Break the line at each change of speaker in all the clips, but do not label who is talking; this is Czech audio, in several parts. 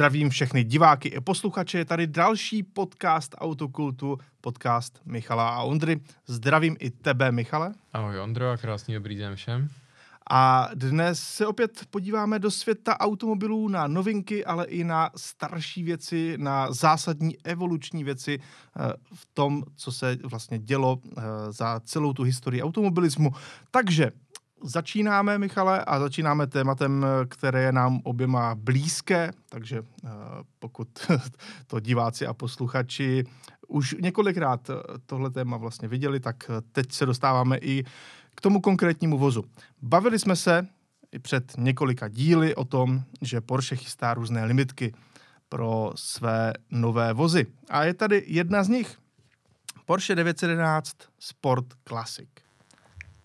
Zdravím všechny diváky i posluchače. Je tady další podcast Autokultu, podcast Michala a Ondry. Zdravím i tebe, Michale.
Ahoj Ondro a krásný dobrý den všem.
A dnes se opět podíváme do světa automobilů na novinky, ale i na starší věci, na zásadní evoluční věci eh, v tom, co se vlastně dělo eh, za celou tu historii automobilismu. Takže Začínáme, Michale, a začínáme tématem, které je nám oběma blízké, takže eh, pokud to diváci a posluchači už několikrát tohle téma vlastně viděli, tak teď se dostáváme i k tomu konkrétnímu vozu. Bavili jsme se i před několika díly o tom, že Porsche chystá různé limitky pro své nové vozy. A je tady jedna z nich. Porsche 911 Sport Classic.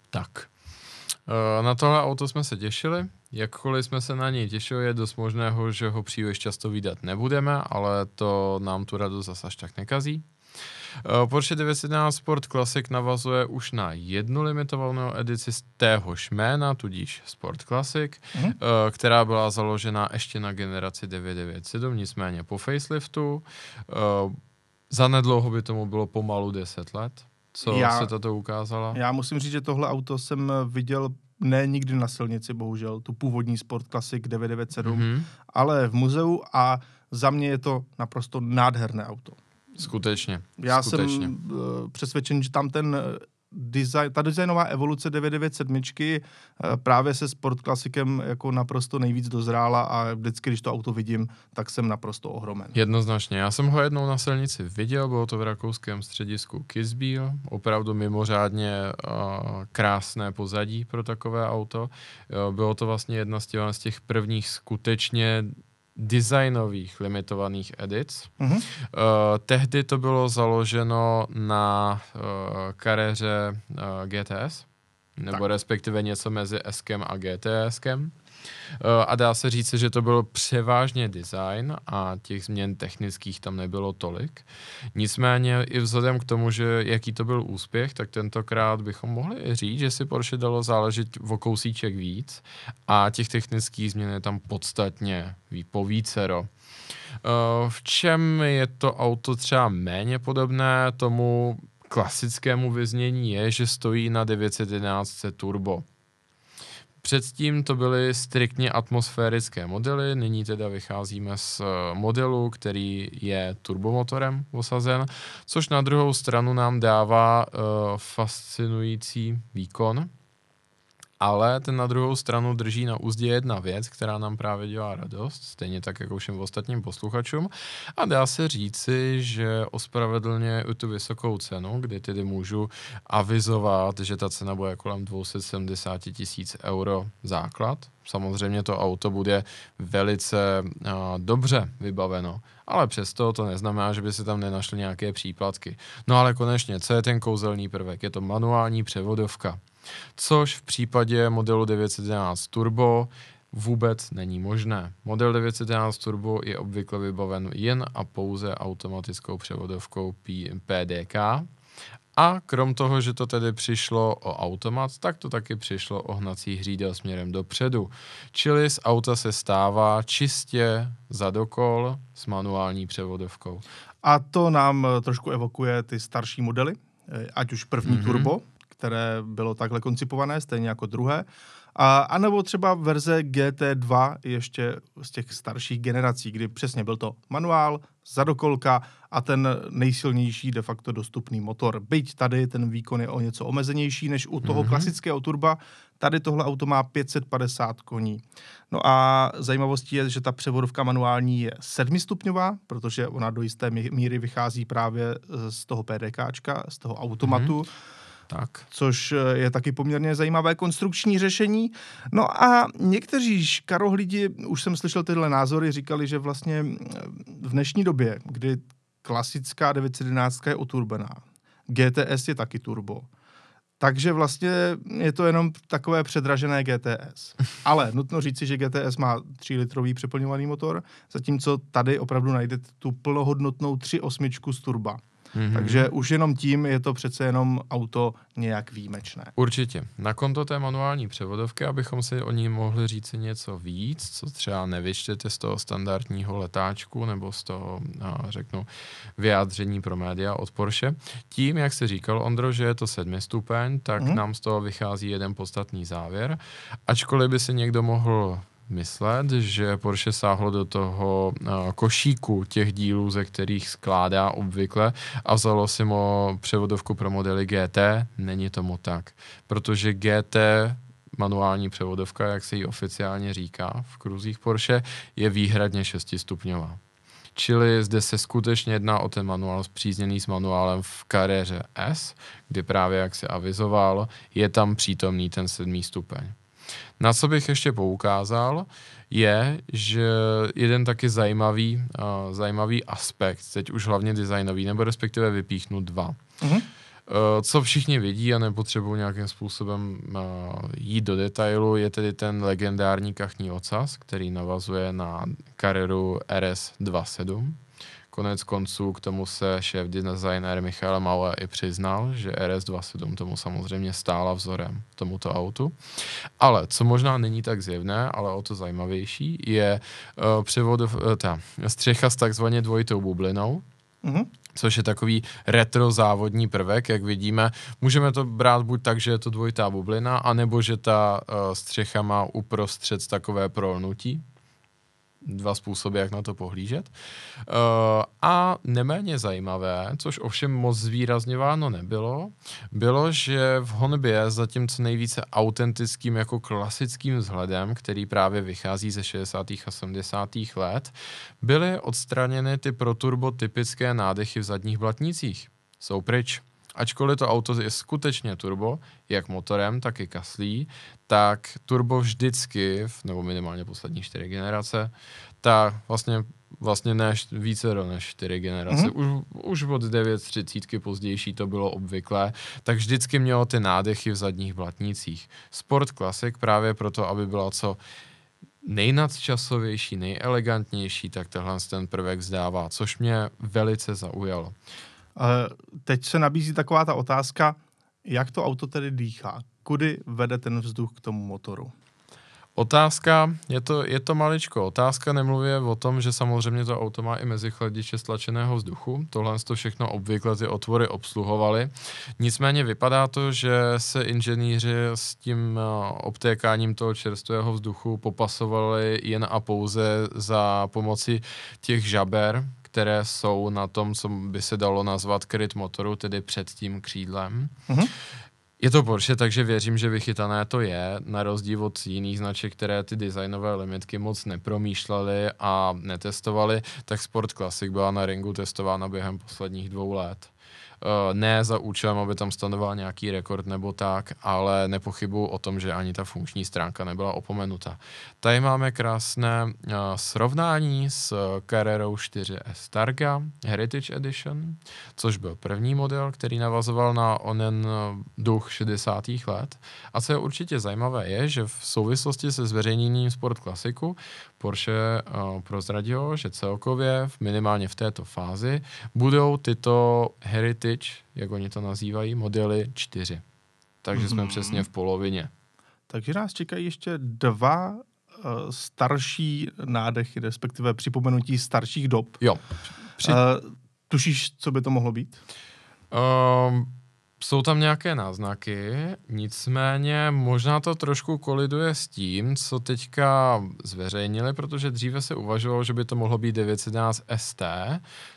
Tak. Eh, na tohle auto jsme se těšili. Jakkoliv jsme se na něj těšili, je dost možného, že ho příliš často vydat nebudeme, ale to nám tu radost zase až tak nekazí. Eh, Porsche 911 Sport Classic navazuje už na jednu limitovanou edici z téhož jména, tudíž Sport Classic, mm-hmm. která byla založena ještě na generaci 997, nicméně po faceliftu. Zanedlouho by tomu bylo pomalu 10 let co já, se toto ukázala?
Já musím říct, že tohle auto jsem viděl ne nikdy na silnici, bohužel, tu původní Sport Classic 997, mm-hmm. ale v muzeu a za mě je to naprosto nádherné auto.
Skutečně.
Já
skutečně.
jsem uh, přesvědčen, že tam ten design, ta designová evoluce 997 eh, právě se Sport Classicem jako naprosto nejvíc dozrála a vždycky, když to auto vidím, tak jsem naprosto ohromen.
Jednoznačně. Já jsem ho jednou na silnici viděl, bylo to v rakouském středisku Kisbil, opravdu mimořádně uh, krásné pozadí pro takové auto. Uh, bylo to vlastně jedna z těch prvních skutečně designových limitovaných edic. Mm-hmm. Uh, tehdy to bylo založeno na uh, karéře uh, GTS, nebo tak. respektive něco mezi Skem a GTSkem. Eh, a dá se říct, že to byl převážně design a těch změn technických tam nebylo tolik. Nicméně i vzhledem k tomu, že jaký to byl úspěch, tak tentokrát bychom mohli říct, že si Porsche dalo záležet o kousíček víc a těch technických změn je tam podstatně po vícero. Eh, v čem je to auto třeba méně podobné tomu klasickému vyznění je, že stojí na 911 turbo. Předtím to byly striktně atmosférické modely, nyní teda vycházíme z eh, modelu, který je turbomotorem osazen, což na druhou stranu nám dává uh, fascinující výkon, ale ten na druhou stranu drží na úzdě jedna věc, která nám právě dělá radost, stejně tak jako všem ostatním posluchačům. A dá se říci, že ospravedlně i tu vysokou cenu, kdy tedy můžu avizovat, že ta cena bude kolem 270 tisíc euro základ. Samozřejmě to auto bude velice uh, dobře vybaveno, ale přesto to neznamená, že by se tam nenašly nějaké příplatky. No ale konečně, co je ten kouzelný prvek? Je to manuální převodovka což v případě modelu 911 Turbo vůbec není možné. Model 911 Turbo je obvykle vybaven jen a pouze automatickou převodovkou PDK. A krom toho, že to tedy přišlo o automat, tak to taky přišlo o hnací hřídel směrem dopředu. Čili z auta se stává čistě zadokol s manuální převodovkou.
A to nám trošku evokuje ty starší modely, ať už první mm-hmm. turbo, které bylo takhle koncipované, stejně jako druhé. A, a nebo třeba verze GT2 ještě z těch starších generací, kdy přesně byl to manuál, zadokolka a ten nejsilnější de facto dostupný motor. Byť tady ten výkon je o něco omezenější než u toho mm-hmm. klasického turba, tady tohle auto má 550 koní. No a zajímavostí je, že ta převodovka manuální je sedmistupňová, protože ona do jisté míry vychází právě z toho PDKčka, z toho automatu. Mm-hmm
tak.
Což eh, je taky poměrně zajímavé konstrukční řešení. No a někteří škarohlidi, už jsem slyšel tyhle názory, říkali, že vlastně eh, v dnešní době, kdy klasická 911 je oturbená, GTS je taky turbo, takže vlastně je to jenom takové předražené GTS. Ale nutno říci, že GTS má 3-litrový přeplňovaný motor, zatímco tady opravdu najdete tu plnohodnotnou 3.8 z turba. Mm-hmm. Takže už jenom tím je to přece jenom auto nějak výjimečné.
Určitě. Na konto té manuální převodovky, abychom si o ní mohli říct něco víc, co třeba nevyčtete z toho standardního letáčku nebo z toho, řeknu, vyjádření pro média od Porsche. Tím, jak se říkal Ondro, že je to sedmi stupeň, tak mm-hmm. nám z toho vychází jeden podstatný závěr. Ačkoliv by si někdo mohl myslet, že Porsche sáhlo do toho uh, košíku těch dílů, ze kterých skládá obvykle a vzalo si mu převodovku pro modely GT. Není tomu tak, protože GT manuální převodovka, jak se jí oficiálně říká v kruzích Porsche, je výhradně šestistupňová. Čili zde se skutečně jedná o ten manuál zpřízněný s manuálem v kariéře S, kdy právě, jak se avizoval, je tam přítomný ten sedmý stupeň. Na co bych ještě poukázal, je, že jeden taky zajímavý, uh, zajímavý aspekt, teď už hlavně designový, nebo respektive vypíchnu dva. Mm-hmm. Uh, co všichni vidí a nepotřebují nějakým způsobem uh, jít do detailu, je tedy ten legendární kachní ocas, který navazuje na kariéru RS27. Konec konců k tomu se šéf designer Michal Maue i přiznal, že RS27 tomu samozřejmě stála vzorem tomuto autu. Ale co možná není tak zjevné, ale o to zajímavější, je uh, převod, uh, ta střecha s takzvaně dvojitou bublinou, mm-hmm což je takový retro závodní prvek, jak vidíme. Můžeme to brát buď tak, že je to dvojitá bublina, anebo že ta uh, střecha má uprostřed takové prolnutí, dva způsoby, jak na to pohlížet. Uh, a neméně zajímavé, což ovšem moc zvýrazňováno nebylo, bylo, že v honbě zatímco nejvíce autentickým jako klasickým vzhledem, který právě vychází ze 60. a 70. let, byly odstraněny ty proturbo typické nádechy v zadních blatnicích. Jsou pryč. Ačkoliv to auto je skutečně turbo, jak motorem, tak i kaslí, tak turbo vždycky, nebo minimálně poslední čtyři generace, tak vlastně vlastně ne více než čtyři generace. Mm-hmm. Už, už od 930 pozdější to bylo obvyklé, tak vždycky mělo ty nádechy v zadních blatnících. Sport Classic právě proto, aby byla co nejnadčasovější, nejelegantnější, tak tenhle ten prvek zdává, což mě velice zaujalo.
Teď se nabízí taková ta otázka, jak to auto tedy dýchá? Kudy vede ten vzduch k tomu motoru?
Otázka, je to, je to maličko, otázka nemluví o tom, že samozřejmě to auto má i mezi chladiče stlačeného vzduchu, tohle to všechno obvykle ty otvory obsluhovaly. Nicméně vypadá to, že se inženýři s tím eh, obtékáním toho čerstvého vzduchu popasovali jen a pouze za pomoci těch žaber, které jsou na tom, co by se dalo nazvat kryt motoru, tedy před tím křídlem. Mm-hmm. Je to Porsche, takže věřím, že vychytané to je, na rozdíl od jiných značek, které ty designové limitky moc nepromýšlely a netestovaly, tak Sport Classic byla na ringu testována během posledních dvou let. Eh, ne za účelem, aby tam stanoval nějaký rekord nebo tak, ale nepochybuji o tom, že ani ta funkční stránka nebyla opomenuta. Tady máme krásné uh, srovnání s Carrerou 4S Targa Heritage Edition, což byl první model, který navazoval na onen eh, duch 60. let. A co je určitě zajímavé, je, že v souvislosti se zveřejněním Sport Classicu Porsche uh, prozradilo, že celkově minimálně v této fázi budou tyto Heritage, jak oni to nazývají, modely 4. Takže mm-hmm. jsme mhm. přesně v polovině.
Takže nás čekají ještě dva uh, starší nádechy, respektive připomenutí starších dob.
Jo.
Při... Uh, tušíš, co by to mohlo být?
Uh, jsou tam nějaké náznaky, nicméně možná to trošku koliduje s tím, co teďka zveřejnili, protože dříve se uvažovalo, že by to mohlo být 911 ST,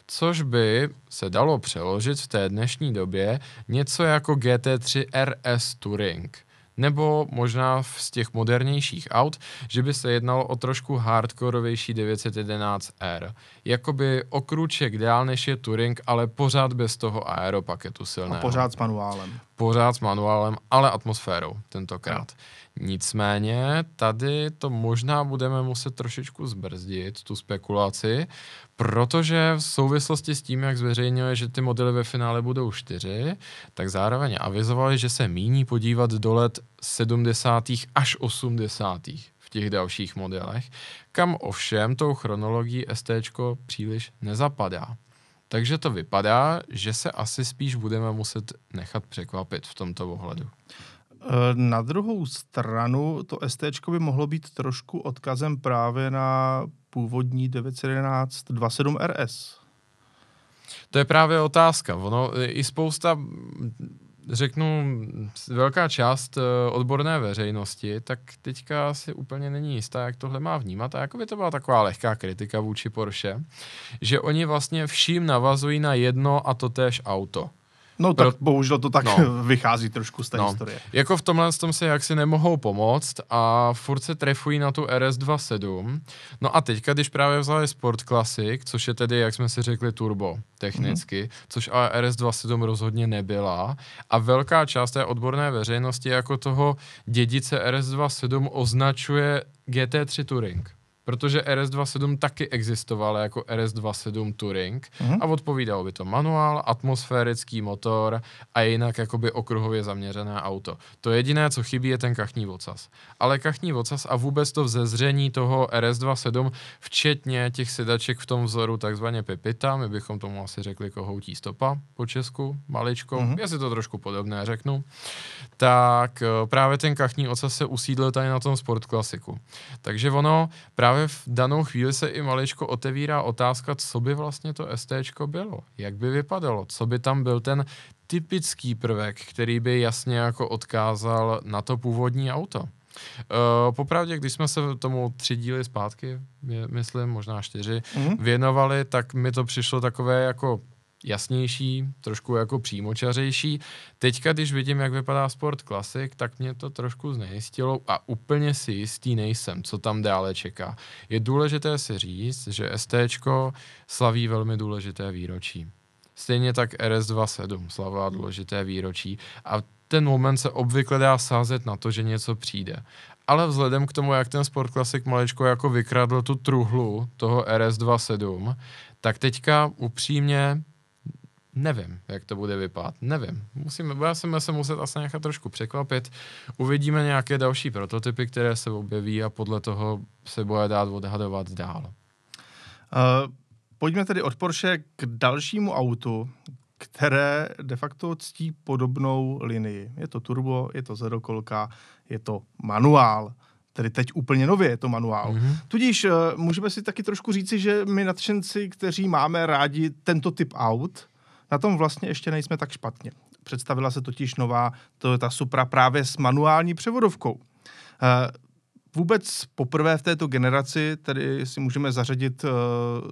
což by se dalo přeložit v té dnešní době něco jako GT3 RS Touring nebo možná z těch modernějších aut, že by se jednalo o trošku hardkorovější 911R. Jakoby o krůček dál než je Touring, ale pořád bez toho aeropaketu silného.
A pořád s manuálem.
Pořád s manuálem, ale atmosférou tentokrát. No. Nicméně tady to možná budeme muset trošičku zbrzdit, tu spekulaci, protože v souvislosti s tím, jak zveřejnili, že ty modely ve finále budou čtyři, tak zároveň avizovali, že se míní podívat do let 70. až 80. v těch dalších modelech, kam ovšem tou chronologií ST příliš nezapadá. Takže to vypadá, že se asi spíš budeme muset nechat překvapit v tomto ohledu.
Eh, na druhou stranu to ST by mohlo být trošku odkazem právě na původní 911 27 RS.
To je právě otázka. Ono i spousta řeknu, velká část uh, odborné veřejnosti, tak teďka si úplně není jistá, jak tohle má vnímat. A jako by to byla taková lehká kritika vůči Porsche, že oni vlastně vším navazují na jedno a to též auto.
No tak Pro... bohužel to tak no. vychází trošku z té no. historie.
Jako v tomhle tom se jaksi nemohou pomoct a furt se trefují na tu RS27. No a teďka, když právě vzali Sport Classic, což je tedy, jak jsme si řekli, turbo technicky, mm-hmm. což ale RS27 rozhodně nebyla a velká část té odborné veřejnosti jako toho dědice RS27 označuje GT3 Touring protože RS27 taky existoval jako RS27 Touring mm-hmm. a odpovídalo by to manuál, atmosférický motor a jinak jakoby okruhově zaměřené auto. To jediné, co chybí, je ten kachní vocas. Ale kachní vocas a vůbec to vzezření toho RS27, včetně těch sedaček v tom vzoru takzvaně Pepita, my bychom tomu asi řekli kohoutí stopa po česku, maličko, mm-hmm. já si to trošku podobné řeknu, tak eh, právě ten kachní ocas se usídlil tady na tom Sport klasiku. Takže ono právě právě v danou chvíli se i maličko otevírá otázka, co by vlastně to ST bylo, jak by vypadalo, co by tam byl ten typický prvek, který by jasně jako odkázal na to původní auto. Uh, popravdě, když jsme se tomu tři díly zpátky, myslím, možná čtyři, mm-hmm. věnovali, tak mi to přišlo takové jako jasnější, trošku jako přímočařejší. Teďka, když vidím, jak vypadá Sport Classic, tak mě to trošku znejistilo a úplně si jistý nejsem, co tam dále čeká. Je důležité si říct, že ST slaví velmi důležité výročí. Stejně tak RS27 slavá důležité výročí a ten moment se obvykle dá sázet na to, že něco přijde. Ale vzhledem k tomu, jak ten Sport Classic maličko jako vykradl tu truhlu toho RS27, tak teďka upřímně Nevím, jak to bude vypadat. Nevím. Musíme, budeme se muset asi nechat trošku překvapit. Uvidíme nějaké další prototypy, které se objeví a podle toho se bude dát odhadovat dál.
Uh, pojďme tedy od Porsche k dalšímu autu, které de facto ctí podobnou linii. Je to turbo, je to zerokolka, je to manuál. Tedy teď úplně nově je to manuál. Mm-hmm. Tudíž uh, můžeme si taky trošku říci, že my nadšenci, kteří máme rádi tento typ aut, na tom vlastně ještě nejsme tak špatně. Představila se totiž nová Toyota Supra právě s manuální převodovkou. Eh, vůbec poprvé v této generaci, tedy si můžeme zařadit uh,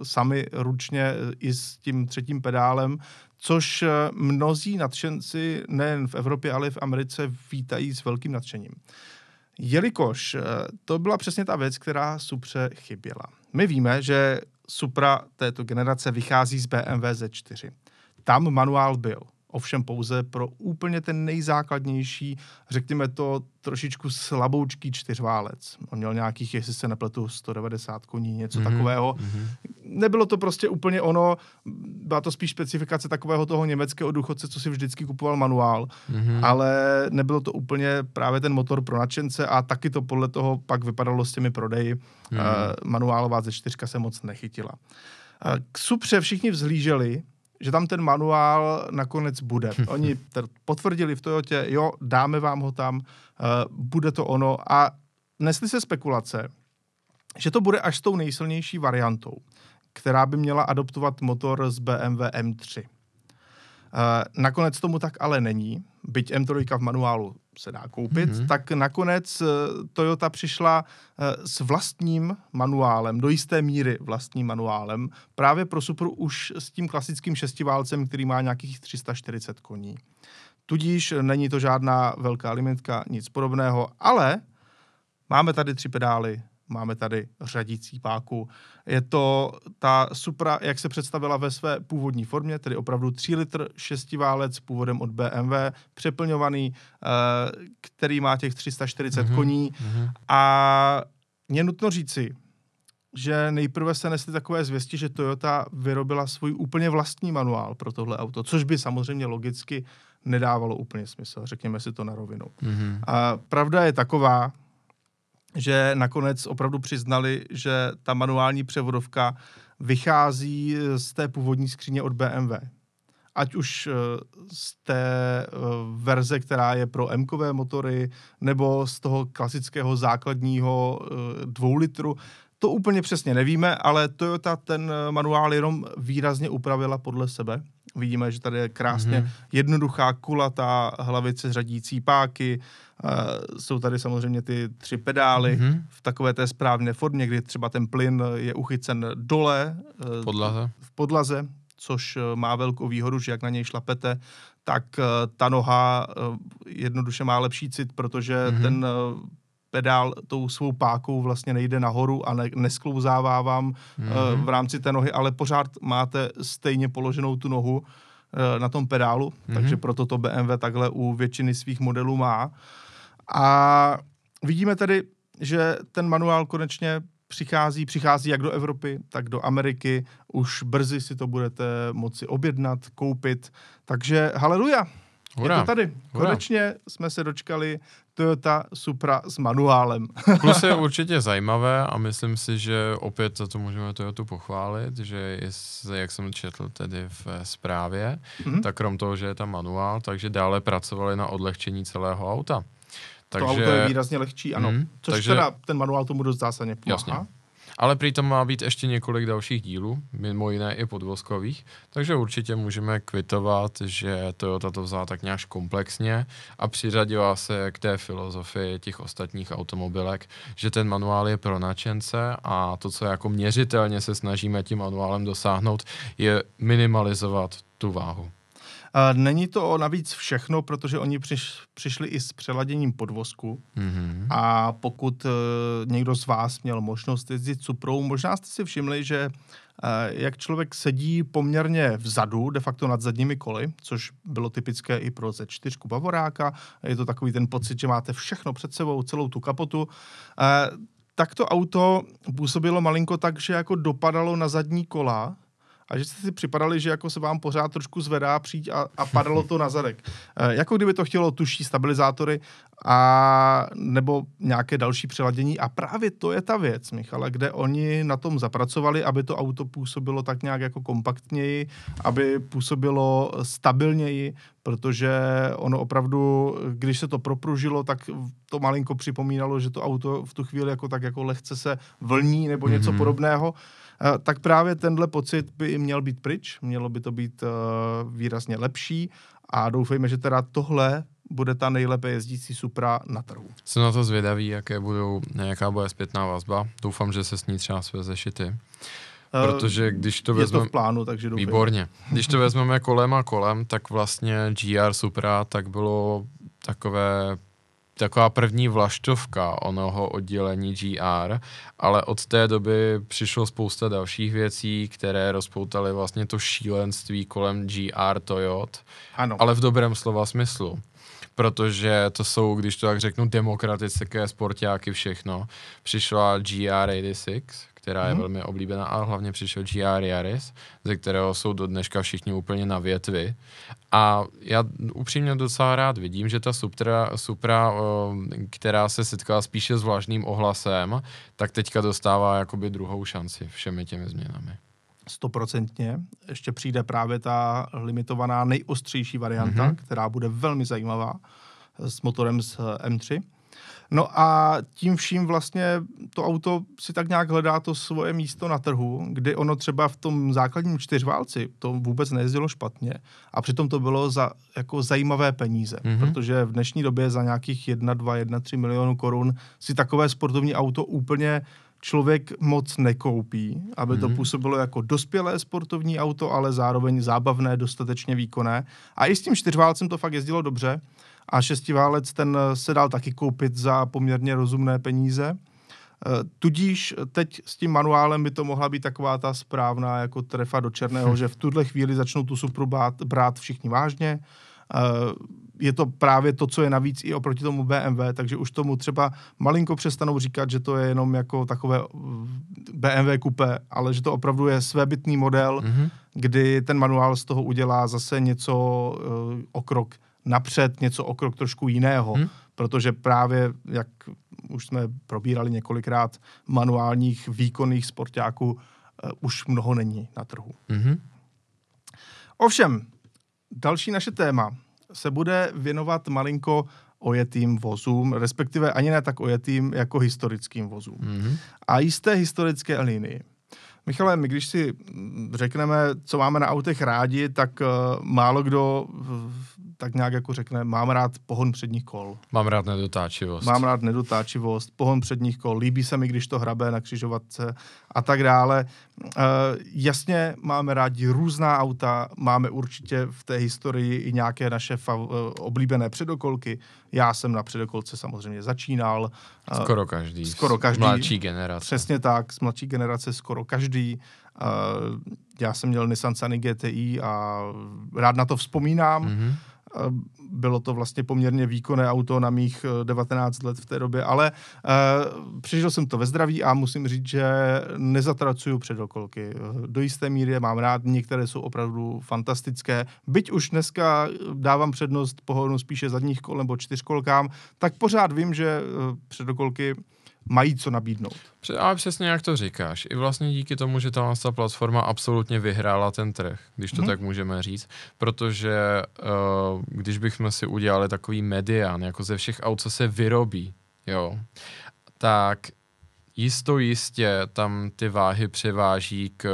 sami ručně eh, i s tím třetím pedálem, což mnozí nadšenci nejen v Evropě, ale i v Americe vítají s velkým nadšením. Jelikož to byla přesně ta věc, která Supře chyběla. My víme, že Supra této generace vychází z BMW Z4 tam manuál byl. Ovšem pouze pro úplně ten nejzákladnější, řekněme to, trošičku slaboučký čtyřválec. On měl nějakých, jestli se nepletu, 190 koní, něco mm-hmm. takového. Mm-hmm. Nebylo to prostě úplně ono, byla to spíš specifikace takového toho německého důchodce, co si vždycky kupoval manuál, mm-hmm. ale nebylo to úplně právě ten motor pro nadšence a taky to podle toho pak vypadalo s těmi prodeji. Mm-hmm. Uh, manuálová ze čtyřka se moc nechytila. Uh, k Supře všichni vzhlíželi, že tam ten manuál nakonec bude. Oni potvrdili v Toyotě, jo, dáme vám ho tam, uh, bude to ono a nesly se spekulace, že to bude až s tou nejsilnější variantou, která by měla adoptovat motor z BMW M3. Nakonec tomu tak ale není, byť M3 v manuálu se dá koupit, mm-hmm. tak nakonec uh, Toyota přišla uh, s vlastním manuálem, do jisté míry vlastním manuálem, právě pro Supru už s tím klasickým šestiválcem, který má nějakých 340 koní. Tudíž není to žádná velká limitka, nic podobného, ale máme tady tři pedály, máme tady řadící páku. Je to ta Supra, jak se představila ve své původní formě, tedy opravdu 3 litr šestiválec původem od BMW, přeplňovaný, eh, který má těch 340 mm-hmm. koní. Mm-hmm. A je nutno říci, že nejprve se nesly takové zvěsti, že Toyota vyrobila svůj úplně vlastní manuál pro tohle auto, což by samozřejmě logicky nedávalo úplně smysl, řekněme si to na rovinu. Mm-hmm. A pravda je taková, že nakonec opravdu přiznali, že ta manuální převodovka vychází z té původní skříně od BMW. Ať už z té verze, která je pro m motory, nebo z toho klasického základního dvou litru, to úplně přesně nevíme, ale Toyota ten manuál jenom výrazně upravila podle sebe. Vidíme, že tady je krásně mm-hmm. jednoduchá, kulatá hlavice řadící páky, uh, jsou tady samozřejmě ty tři pedály mm-hmm. v takové té správné formě, kdy třeba ten plyn je uchycen dole
uh, podlaze.
v podlaze, což má velkou výhodu, že jak na něj šlapete, tak uh, ta noha uh, jednoduše má lepší cit, protože mm-hmm. ten uh, pedál tou svou pákou vlastně nejde nahoru a ne, nesklouzává vám mm-hmm. uh, v rámci té nohy, ale pořád máte stejně položenou tu nohu uh, na tom pedálu, mm-hmm. takže proto to BMW takhle u většiny svých modelů má. A vidíme tedy, že ten manuál konečně přichází, přichází jak do Evropy, tak do Ameriky. Už brzy si to budete moci objednat, koupit. Takže haleluja! Hura. Je to tady. Konečně Hura. jsme se dočkali Toyota Supra s manuálem.
Plus je určitě zajímavé a myslím si, že opět za to můžeme Toyotu pochválit, že je, jak jsem četl tedy v zprávě, mm-hmm. tak krom toho, že je tam manuál, takže dále pracovali na odlehčení celého auta.
Takže, to auto je výrazně lehčí, ano. Mm, Což takže, teda ten manuál tomu dost zásadně pomáhá. Jasně.
Ale prý tam má být ještě několik dalších dílů, mimo jiné i podvozkových, takže určitě můžeme kvitovat, že Toyota to vzala tak nějak komplexně a přiřadila se k té filozofii těch ostatních automobilek, že ten manuál je pro načence a to, co jako měřitelně se snažíme tím manuálem dosáhnout, je minimalizovat tu váhu.
Není to navíc všechno, protože oni přiš, přišli i s přeladěním podvozku mm-hmm. a pokud uh, někdo z vás měl možnost jezdit Suprou, možná jste si všimli, že uh, jak člověk sedí poměrně vzadu, de facto nad zadními koly, což bylo typické i pro Z4 Bavoráka, je to takový ten pocit, že máte všechno před sebou, celou tu kapotu, uh, tak to auto působilo malinko tak, že jako dopadalo na zadní kola, a že jste si připadali, že jako se vám pořád trošku zvedá přijít a, a padalo to na zadek. E, jako kdyby to chtělo tuší stabilizátory a nebo nějaké další přeladění. A právě to je ta věc, Michala, kde oni na tom zapracovali, aby to auto působilo tak nějak jako kompaktněji, aby působilo stabilněji, protože ono opravdu, když se to propružilo, tak to malinko připomínalo, že to auto v tu chvíli jako tak jako lehce se vlní nebo něco mm-hmm. podobného. Eh, tak právě tenhle pocit by měl být pryč, mělo by to být uh, výrazně lepší a doufejme, že teda tohle bude ta nejlépe jezdící Supra na trhu.
Jsem na to zvědavý, jaké budou, jaká bude zpětná vazba. Doufám, že se s ní třeba sveze šity. Eh, Protože když to vezmeme...
Je to v plánu, takže
doufám. Výborně. Když to vezmeme kolem a kolem, tak vlastně GR Supra tak bylo takové taková první vlaštovka onoho oddělení GR, ale od té doby přišlo spousta dalších věcí, které rozpoutaly vlastně to šílenství kolem GR Toyota, ano. ale v dobrém slova smyslu protože to jsou, když to tak řeknu, demokratické sportáky všechno. Přišla GR86, která je mm. velmi oblíbená, ale hlavně přišel GR Yaris, ze kterého jsou do dneška všichni úplně na větvi. A já upřímně docela rád vidím, že ta Supra, Supra která se setkala spíše s vlažným ohlasem, tak teďka dostává jakoby druhou šanci všemi těmi změnami.
Stoprocentně. Ještě přijde právě ta limitovaná nejostřejší varianta, mm-hmm. která bude velmi zajímavá s motorem z M3. No a tím vším vlastně to auto si tak nějak hledá to svoje místo na trhu, kdy ono třeba v tom základním čtyřválci to vůbec nejezdilo špatně a přitom to bylo za jako zajímavé peníze, mm-hmm. protože v dnešní době za nějakých 1, 2, 1, 3 milionů korun si takové sportovní auto úplně člověk moc nekoupí, aby mm-hmm. to mhm. působilo jako dospělé sportovní auto, ale zároveň zábavné, dostatečně výkonné. A i s tím čtyřválcem to fakt jezdilo dobře a šestiválec ten se dal taky koupit za poměrně rozumné peníze. E, tudíž teď s tím manuálem by to mohla být taková ta správná jako trefa do černého, hm. že v tuhle chvíli začnou tu Supru brát, brát všichni vážně. E, je to právě to, co je navíc i oproti tomu BMW, takže už tomu třeba malinko přestanou říkat, že to je jenom jako takové BMW kupé, ale že to opravdu je svébytný model, mm-hmm. kdy ten manuál z toho udělá zase něco uh, o krok napřed něco o krok trošku jiného, hmm. protože právě, jak už jsme probírali několikrát, manuálních výkonných sportáků už mnoho není na trhu.
Mhm.
Ovšem, další naše téma se bude věnovat malinko ojetým vozům, respektive ani ne tak ojetým jako historickým vozům.
Mhm.
A jisté historické linii. Michale, my když si řekneme, co máme na autech rádi, tak uh, málo kdo uh, tak nějak jako řekne, mám rád pohon předních kol.
Mám rád nedotáčivost.
Mám rád nedotáčivost, pohon předních kol, líbí se mi, když to hrabe na křižovatce a tak dále. Uh, jasně máme rádi různá auta, máme určitě v té historii i nějaké naše fav, uh, oblíbené předokolky. Já jsem na předokolce samozřejmě začínal. Uh,
Skoro každý.
skoro každý.
Mladší generace.
Přesně tak, z mladší generace skoro každý. Uh, já jsem měl Nissan Sunny GTI a rád na to vzpomínám.
Mhm.
Bylo to vlastně poměrně výkonné auto na mých eh, 19 let v té době, ale uh, přežil jsem to ve zdraví a musím říct, že nezatracuju předokolky. Uh, Do jisté míry je mám rád, některé jsou opravdu fantastické. Byť už dneska dávám přednost pohonu spíše zadních kol nebo čtyřkolkám, tak pořád vím, že předokolky mají co nabídnout.
Ale přesně jak to říkáš. I vlastně díky tomu, že ta platforma absolutně vyhrála ten trh, když to
Mhm.
tak můžeme říct, protože uh, když bychom si udělali takový median, jako ze všech aut, co se vyrobí, jo, tak jisto jistě tam ty váhy převáží k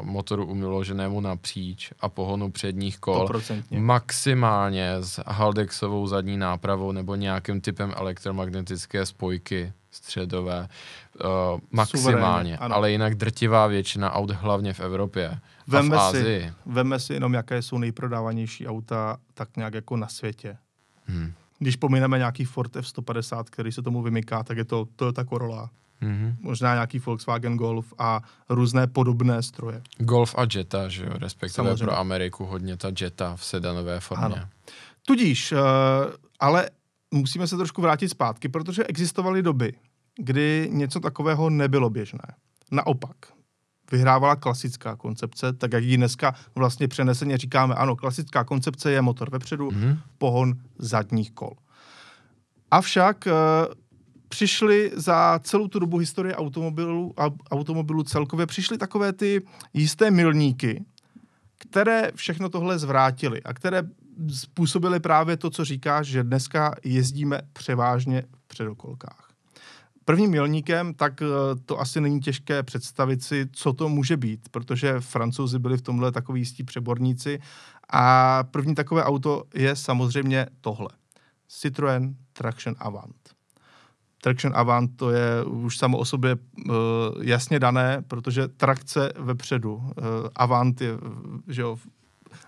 uh, motoru umiloženému napříč a pohonu předních kol.
100%.
Maximálně s Haldexovou zadní nápravou nebo nějakým typem elektromagnetické spojky středové. Uh, maximálně.
ano.
Ale jinak drtivá většina aut hlavně v Evropě. a
Vemme
v
si-
Ázii.
Veme si jenom, jaké jsou nejprodávanější auta tak nějak jako na světě.
Hmm.
Když pomineme nějaký Ford F-150, který se tomu vymyká, tak je to Toyota Corolla,
Mhm.
možná nějaký Volkswagen Golf a různé podobné stroje.
Golf a Jetta, že jo, respektive
Samozřejmě.
pro Ameriku hodně ta Jetta v sedanové formě.
Ano. Tudíž, uh, ale musíme se trošku vrátit zpátky, protože existovaly doby, kdy něco takového nebylo běžné. Naopak, vyhrávala klasická koncepce, tak jak ji dneska vlastně přeneseně říkáme, ano, klasická koncepce je motor vepředu,
Mhm.
pohon zadních kol. Avšak uh, přišly za celou tu dobu historie automobilu, au- automobilu celkově, přišly takové ty jisté milníky, které všechno tohle zvrátily a které způsobily právě to, co říkáš, že dneska jezdíme převážně v předokolkách. Prvním milníkem, tak eh, to asi není těžké představit si, co to může být, protože francouzi byli v tomhle takový jistí přeborníci a první takové auto je samozřejmě tohle. Citroën Traction Avant. Traction Avant to je už samo o sobě uh, jasně dané, protože trakce vepředu. Uh, Avant je, eh, že jo,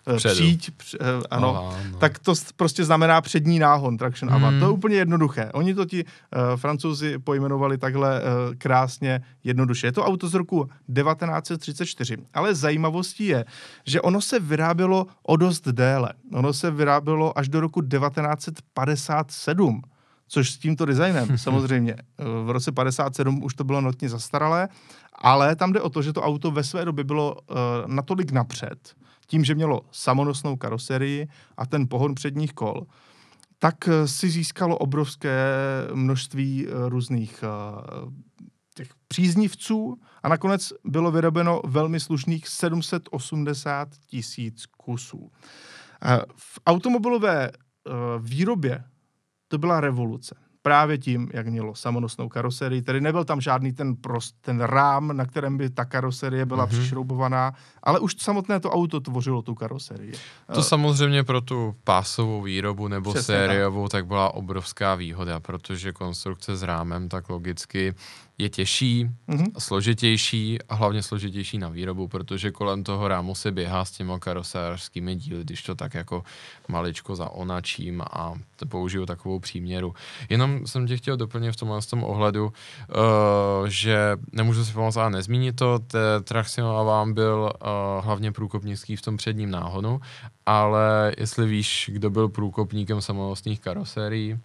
eh,
Vpředu.
příď, př, uh, ano,
Aha, no.
tak to prostě znamená přední náhon, traction avant.
Hmm.
To je úplně jednoduché. Oni to ti uh, francouzi pojmenovali takhle uh, krásně jednoduše. Je to auto z roku 1934, ale zajímavostí je, že ono se vyrábělo o dost déle. Ono se vyrábělo až do roku 1957, což s tímto designem samozřejmě. eh, V roce 57 už to bylo notně zastaralé, ale tam jde o to, že to auto ve své době bylo uh, natolik napřed, tím, že mělo samonosnou karoserii a ten pohon předních kol, tak eh, si získalo obrovské množství eh, různých eh, těch příznivců a nakonec bylo vyrobeno velmi slušných 780 tisíc kusů. V automobilové výrobě to byla revoluce. Právě tím, jak mělo samonosnou karoserii, tedy nebyl tam žádný ten prost, ten rám, na kterém by ta karoserie byla
Mhm.
mm-hmm. přišroubovaná, ale už samotné to auto tvořilo tu karoserii.
To samozřejmě pro tu pásovou výrobu nebo
Přesně
sériovou tak. byla obrovská výhoda, protože konstrukce s rámem tak logicky je těžší,
Mhm.
složitější a hlavně složitější na výrobu, protože kolem toho rámu se běhá s těma karosářskými díly, když to tak jako maličko zaonačím a to použiju takovou příměru. Jenom jsem tě chtěl doplnit v tomhle tom ohledu, uh, že nemůžu si pomoct a nezmínit to, Traction Avant byl uh, hlavně průkopnický v tom předním náhonu, ale jestli víš, kdo byl průkopníkem samonosných karosérií,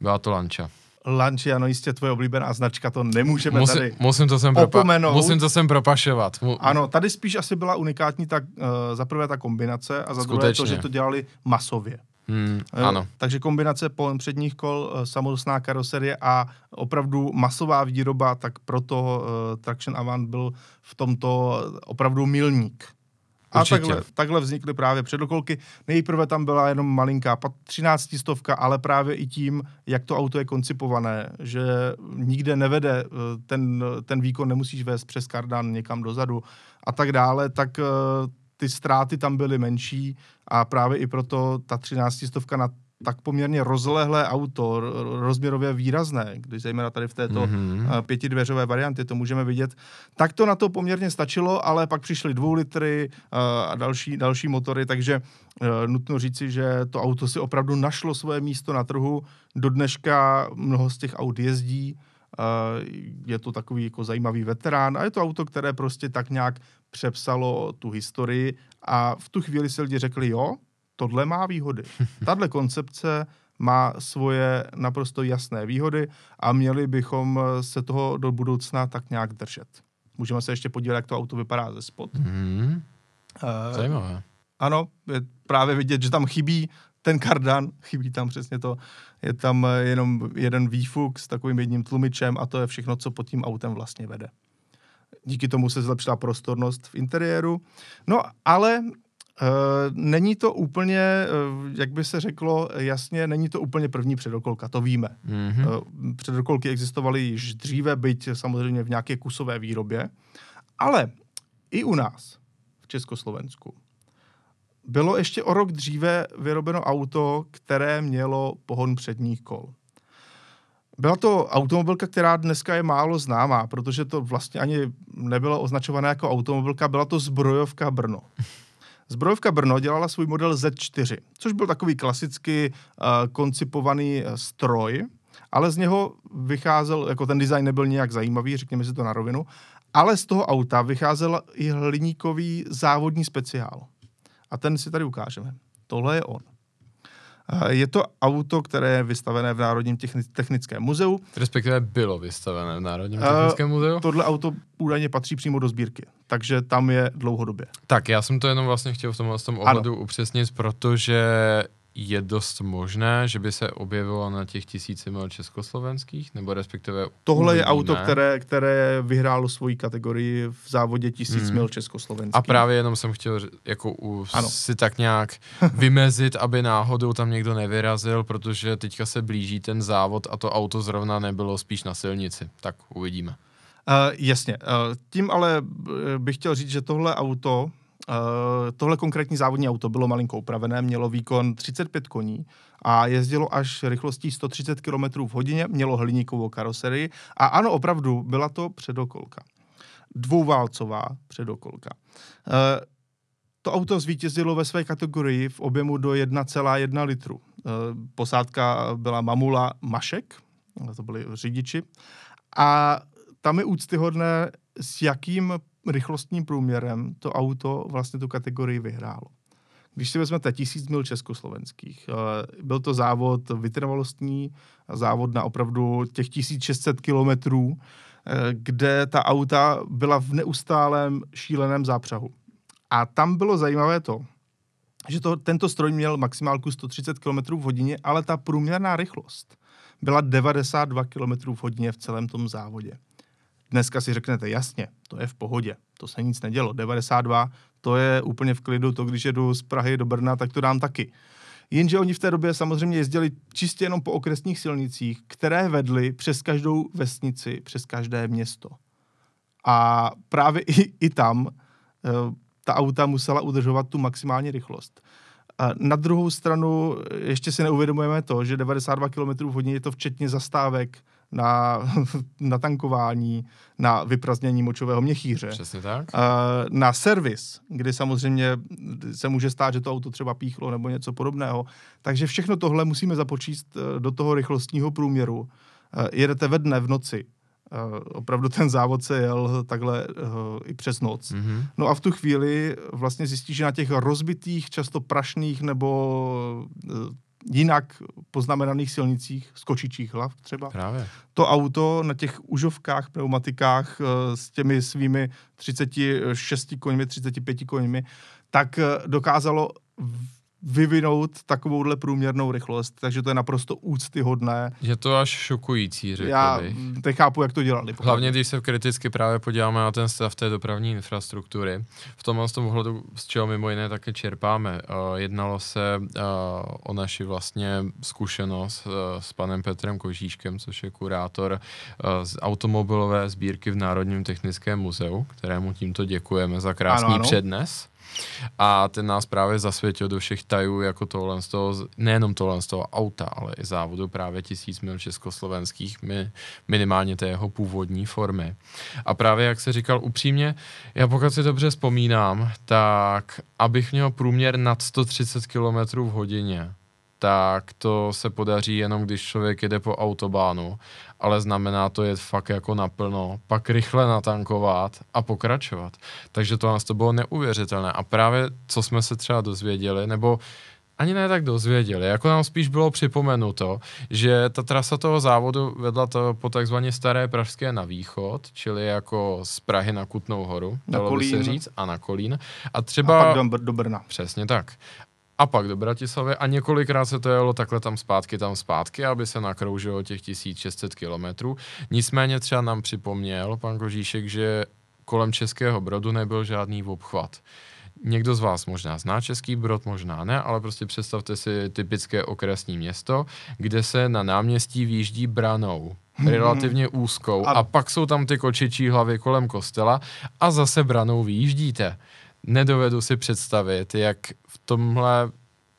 byla to Lancia.
Lancia, ano, jistě tvoje oblíbená značka, to nemůžeme
Musím,
tady.
musím, to sem propa-
opomenout.
musím to sem propašovat. Mu-
Ano, tady spíš asi byla unikátní tak uh, za prvé ta kombinace a za druhé to,
Skutečně.
že to dělali masově.
Hmm,
Eh,
ano.
Takže kombinace pohon předních kol, eh, samonosná karoserie a opravdu masová výroba, tak proto uh, Traction Avant byl v tomto opravdu milník. A
Určitě.
takhle, takhle vznikly právě předokolky. Nejprve tam byla jenom malinká pat- 13 stovka, ale právě i tím, jak to auto je koncipované, že nikde nevede eh, ten, ten výkon, nemusíš vést přes kardan někam dozadu a tak dále, tak eh, ty ztráty tam byly menší a právě i proto ta 13 stovka na tak poměrně rozlehlé auto, rozměrově výrazné, když zejména tady v této
Mhm.
mm-hmm. pětidveřové varianty, to můžeme vidět, tak to na to poměrně stačilo, ale pak přišly dvou litry eh, a další, další motory, takže eh, nutno říci, že to auto si opravdu našlo svoje místo na trhu. Do dneška mnoho z těch aut jezdí, je to takový jako zajímavý veterán a je to auto, které prostě tak nějak přepsalo tu historii a v tu chvíli si lidi řekli, jo, tohle má výhody. Tahle koncepce má svoje naprosto jasné výhody a měli bychom se toho do budoucna tak nějak držet. Můžeme se ještě podívat, jak to auto vypadá ze spod.
Mhm.
Eh,
Zajímavé.
ano, je právě vidět, že tam chybí ten kardan, chybí tam přesně to, je tam eh, jenom jeden výfuk s takovým jedním tlumičem a to je všechno, co pod tím autem vlastně vede. Díky tomu se zlepšila prostornost v interiéru. No, ale není to úplně, e, jak by se řeklo jasně, není to úplně první předokolka, to víme.
Mhm.
Eh, Předokolky existovaly již dříve, byť samozřejmě v nějaké kusové výrobě, ale i u nás, v Československu, bylo ještě o rok dříve vyrobeno auto, které mělo pohon předních kol. Byla to automobilka, která dneska je málo známá, protože to vlastně ani nebylo označované jako automobilka, byla to zbrojovka Brno. Zbrojovka Brno dělala svůj model Z4, což byl takový klasicky uh, koncipovaný uh, stroj, ale z něho vycházel, jako ten design nebyl nějak zajímavý, řekněme si to na rovinu, ale z toho auta vycházel i hliníkový závodní speciál. A ten si tady ukážeme. Tohle je on. Je to auto, které je vystavené v Národním techni- technickém muzeu.
Respektive bylo vystavené v Národním technickém muzeu.
Tohle auto údajně patří přímo do sbírky, takže tam je dlouhodobě.
Tak, já jsem to jenom vlastně chtěl v tomhle tom ohledu upřesnit, protože je dost možné, že by se objevilo na těch tisíci mil československých, nebo respektive
Tohle je
uvidíme.
auto, které, které vyhrálo svoji kategorii v závodě tisíc
Hmm.
mil československý.
A právě jenom jsem chtěl jako u,
Ano.
si tak nějak vymezit, aby náhodou tam někdo nevyrazil, protože teďka se blíží ten závod a to auto zrovna nebylo spíš na silnici. Tak uvidíme.
Uh, jasně. Uh, tím ale eh, bych chtěl říct, že tohle auto, tohle konkrétní závodní auto bylo malinko upravené, mělo výkon 35 koní a jezdilo až rychlostí 130 km v hodině, mělo hliníkovou karoserii a ano, opravdu, byla to předokolka. Dvouválcová předokolka. Uh, to auto zvítězilo ve své kategorii v objemu do 1,1 litru. Uh, posádka byla Mamula Mašek, to byli řidiči, a tam je úctyhodné, s jakým rychlostním průměrem to auto vlastně tu kategorii vyhrálo. Když si vezmete tisíc mil československých, eh, byl to závod vytrvalostní, závod na opravdu těch 1600 kilometrů, eh, kde ta auta byla v neustálém šíleném zápřahu. A tam bylo zajímavé to, že to, tento stroj měl maximálku 130 km v hodině, ale ta průměrná rychlost byla 92 km v hodině v celém tom závodě. Dneska si řeknete, jasně, to je v pohodě, to se nic nedělo. 92, to je úplně v klidu, to když jedu z Prahy do Brna, tak to dám taky. Jenže oni v té době samozřejmě jezdili čistě jenom po okresních silnicích, které vedly přes každou vesnici, přes každé město. A právě i, i tam eh, ta auta musela udržovat tu maximální rychlost. Na druhou stranu ještě si neuvědomujeme to, že 92 km hodině je to včetně zastávek na, na tankování, na vypraznění močového měchýře,
Přesně tak?
eh, na servis, kdy samozřejmě se může stát, že to auto třeba píchlo nebo něco podobného. Takže všechno tohle musíme započíst eh, do toho rychlostního průměru. Eh, Jedete ve dne, v noci. Opravdu ten závod se jel takhle i přes noc.
Mhm.
No a v tu chvíli vlastně zjistíš, že na těch rozbitých, často prašných nebo jinak poznamenaných silnicích, skočičích hlav třeba,
Právě.
to auto na těch užovkách, pneumatikách eh, s těmi svými 36 koňmi, 35 koňmi, tak eh, dokázalo vyvinout takovouhle průměrnou rychlost, takže to je naprosto úctyhodné.
Je to až šokující, řekl
Já
bych.
teď chápu, jak to dělali.
Hlavně, když se kriticky právě podíváme na ten stav té dopravní infrastruktury. V tomhle z tom ohledu, z čeho mimo jiné také čerpáme. Uh, jednalo se uh, o naši vlastně zkušenost uh, s panem Petrem Kožíškem, což je kurátor z automobilové sbírky v Národním technickém muzeu, kterému tímto děkujeme za krásný ano, ano. přednes. A ten nás právě zasvětil do všech tajů jako tohle z toho, nejenom tohle z toho auta, ale i závodu právě tisíc mil československých, mi, minimálně té jeho původní formy. A právě jak se říkal upřímně, já pokud si dobře vzpomínám, tak abych měl průměr nad 130 km v hodině, tak to se podaří jenom, když člověk jede po autobánu, ale znamená to jet fakt jako naplno, pak rychle natankovat a pokračovat. Takže to nás to bylo neuvěřitelné. A právě co jsme se třeba dozvěděli, nebo ani ne tak dozvěděli, jako nám spíš bylo připomenuto, že ta trasa toho závodu vedla to po takzvaně Staré Pražské na východ, čili jako z Prahy na Kutnou horu,
na dalo
by se říct, a na Kolín. A třeba...
A pak do, do Brna.
Přesně tak a pak do Bratislavy a několikrát se to jelo takhle tam zpátky, tam zpátky, aby se nakroužilo těch 1600 kilometrů. Nicméně třeba nám připomněl pan Kožíšek, že kolem Českého Brodu nebyl žádný obchvat. Někdo z vás možná zná Český Brod, možná ne, ale prostě představte si typické okresní město, kde se na náměstí výjíždí branou relativně úzkou a... a pak jsou tam ty kočičí hlavy kolem kostela a zase branou vyjíždíte nedovedu si představit, jak v tomhle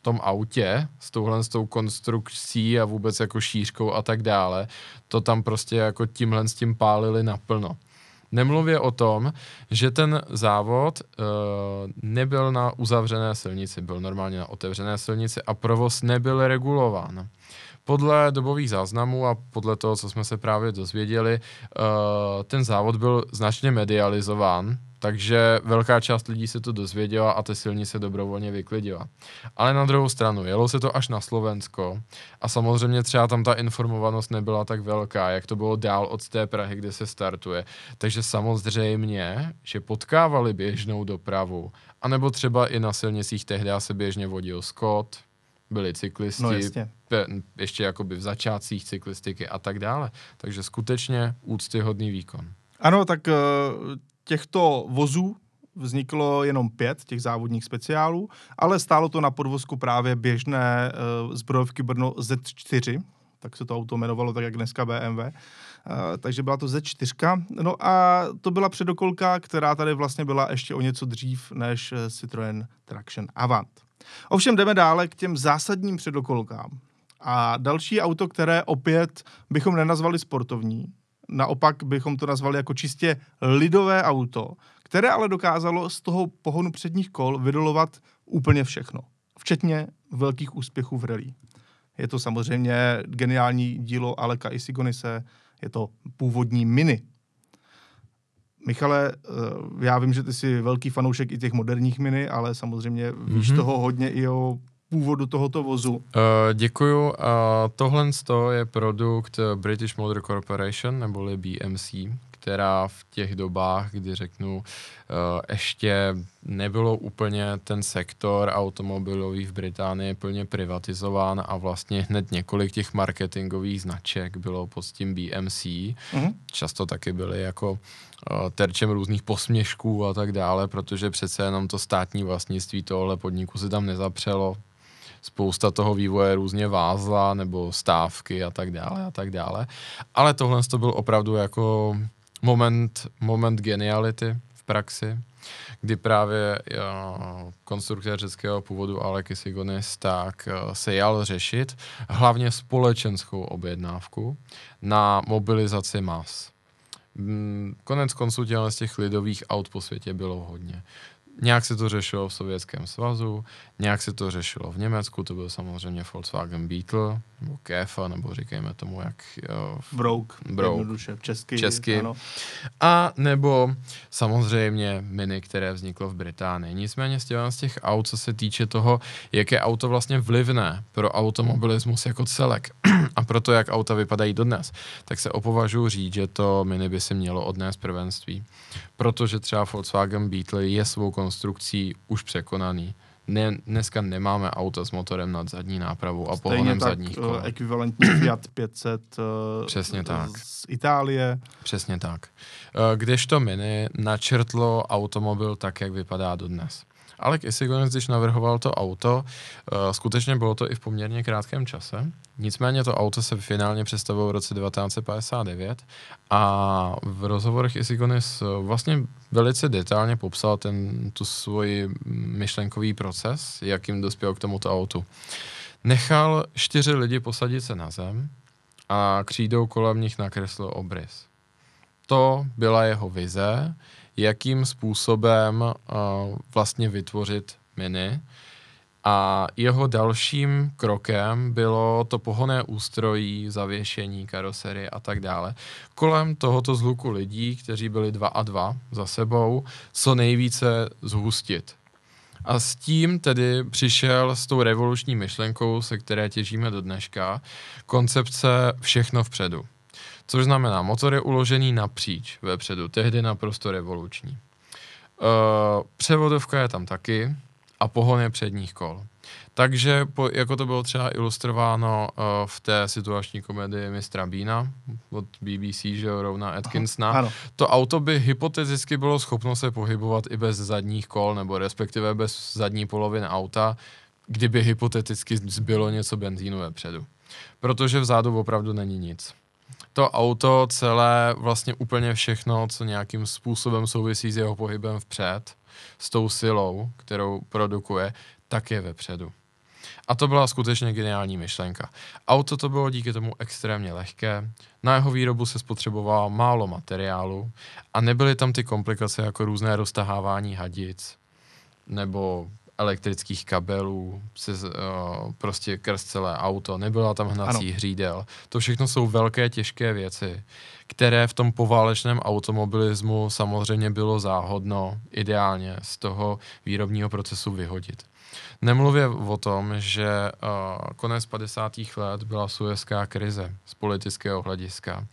tom autě s touhle s tou konstrukcí a vůbec jako šířkou a tak dále, to tam prostě jako tímhle s tím pálili naplno. Nemluvě o tom, že ten závod uh, nebyl na uzavřené silnici, byl normálně na otevřené silnici a provoz nebyl regulován. Podle dobových záznamů a podle toho, co jsme se právě dozvěděli, uh, ten závod byl značně medializován, takže velká část lidí se to dozvěděla a ty silnice dobrovolně vyklidila. Ale na druhou stranu, jelo se to až na Slovensko a samozřejmě třeba tam ta informovanost nebyla tak velká, jak to bylo dál od té Prahy, kde se startuje. Takže samozřejmě, že potkávali běžnou dopravu, anebo třeba i na silnicích tehdy se běžně vodil Scott, byli cyklisti, no, ještě jakoby v začátcích cyklistiky a tak dále. Takže skutečně úctyhodný výkon.
Ano, tak uh, těchto vozů vzniklo jenom pět těch závodních speciálů, ale stálo to na podvozku právě běžné uh, zbrojovky Brno Z4, tak se to auto jmenovalo tak, jak dneska BMW. Uh, takže byla to Z4. No a to byla předokolka, která tady vlastně byla ještě o něco dřív než Citroën Traction Avant. Ovšem jdeme dále k těm zásadním předokolkám. A další auto, které opět bychom nenazvali sportovní, naopak bychom to nazvali jako čistě lidové auto, které ale dokázalo z toho pohonu předních kol vydolovat úplně všechno, včetně velkých úspěchů v rally. Je to samozřejmě geniální dílo Aleka Isigonise, je to původní mini. Michale, eh, já vím, že ty jsi velký fanoušek i těch moderních mini, ale samozřejmě víš mm-hmm. toho hodně i o původu tohoto vozu? Uh,
děkuju. Uh, tohle je produkt British Motor Corporation, neboli BMC, která v těch dobách, kdy řeknu, uh, ještě nebylo úplně ten sektor automobilový v Británii plně privatizován a vlastně hned několik těch marketingových značek bylo pod tím BMC. Mm-hmm. Často taky byly jako uh, terčem různých posměšků a tak dále, protože přece jenom to státní vlastnictví tohle podniku se tam nezapřelo, spousta toho vývoje různě vázla nebo stávky a tak dále a tak dále. Ale tohle to byl opravdu jako moment, moment geniality v praxi, kdy právě uh, konstruktor řeckého původu Alek Sigonis tak uh, se jal řešit hlavně společenskou objednávku na mobilizaci mas. Mm, konec konců z těch lidových aut po světě bylo hodně. Nějak se to řešilo v Sovětském svazu, nějak se to řešilo v Německu, to byl samozřejmě Volkswagen Beetle, nebo Kéfa, nebo říkejme tomu, jak... Jo,
Brouk, Brouk. jednoduše, česky.
česky. Ano. A nebo samozřejmě Mini, které vzniklo v Británii. Nicméně z těch, z těch aut, co se týče toho, jak je auto vlastně vlivné pro automobilismus jako celek a proto, jak auta vypadají dodnes, tak se opovažuji říct, že to Mini by si mělo odnést prvenství. Protože třeba Volkswagen Beetle je svou konstrukcí už překonaný ne, dneska nemáme auta s motorem nad zadní nápravou a
Stejně
pohonem
tak
zadních
eh,
kol.
ekvivalentní Fiat 500 eh,
Přesně tak.
z Itálie.
Přesně tak. Eh, Kdežto Mini načrtlo automobil tak, jak vypadá dodnes. Alek Isigonis, když navrhoval to auto, eh, skutečně bylo to i v poměrně krátkém čase. Nicméně to auto se finálně představilo v roce 1959 a v rozhovorech Isigonis eh, vlastně velice detailně popsal ten, tu svůj myšlenkový proces, jakým dospěl k tomuto autu. Nechal čtyři lidi posadit se na zem a křídou kolem nich nakreslil obrys. To byla jeho vize, jakým způsobem uh, vlastně vytvořit mini. A jeho dalším krokem bylo to pohonné ústrojí, zavěšení, karosery a tak dále. Kolem tohoto zhluku lidí, kteří byli dva a dva za sebou, co nejvíce zhustit. A s tím tedy přišel s tou revoluční myšlenkou, se které těžíme do dneška, koncepce všechno vpředu. Což znamená, motor je uložený napříč vepředu, tehdy naprosto revoluční. Uh, převodovka je tam taky a pohon je předních kol. Takže, po, jako to bylo třeba ilustrováno uh, v té situační komedii Mistra Beana od BBC, že jo, Rovna Atkinsona,
Ano.
to auto by hypoteticky bylo schopno se pohybovat i bez zadních kol, nebo respektive bez zadní poloviny auta, kdyby hypoteticky zbylo něco benzínu vepředu. Protože vzadu opravdu není nic. To auto celé, vlastně úplně všechno, co nějakým způsobem souvisí s jeho pohybem vpřed, s tou silou, kterou produkuje, tak je vepředu. A to byla skutečně geniální myšlenka. Auto to bylo díky tomu extrémně lehké, na jeho výrobu se spotřebovalo málo materiálu a nebyly tam ty komplikace jako různé roztahávání hadic nebo elektrických kabelů, se, uh, prostě krz celé auto, nebyla tam hnací
Ano.
hřídel. To všechno jsou velké, těžké věci, které v tom poválečném automobilismu samozřejmě bylo záhodno ideálně z toho výrobního procesu vyhodit. Nemluvě o tom, že uh, konec 50. let byla suezká krize z politického hlediska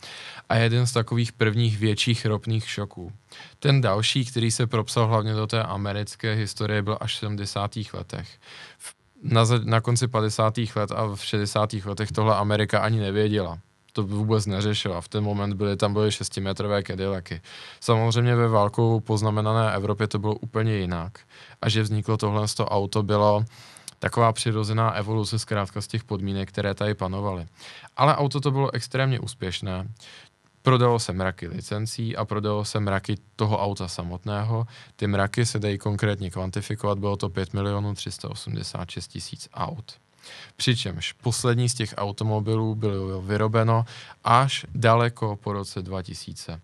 a jeden z takových prvních větších ropných šoků. Ten další, který se propsal hlavně do té americké historie, byl až v 70. letech. Na, na konci 50. let a v 60. letech tohle Amerika ani nevěděla to vůbec neřešila. V ten moment byly tam byly šestimetrové Cadillacy. Samozřejmě ve válkou poznamenané Evropě to bylo úplně jinak. A že vzniklo tohle toho auto bylo taková přirozená evoluce zkrátka z těch podmínek, které tady panovaly. Ale auto to bylo extrémně úspěšné. Prodalo se mraky licencí a prodalo se mraky toho auta samotného. Ty mraky se dají konkrétně kvantifikovat, bylo to 5 milionů 386 tisíc aut. Přičemž poslední z těch automobilů bylo vyrobeno až daleko po roce 2000.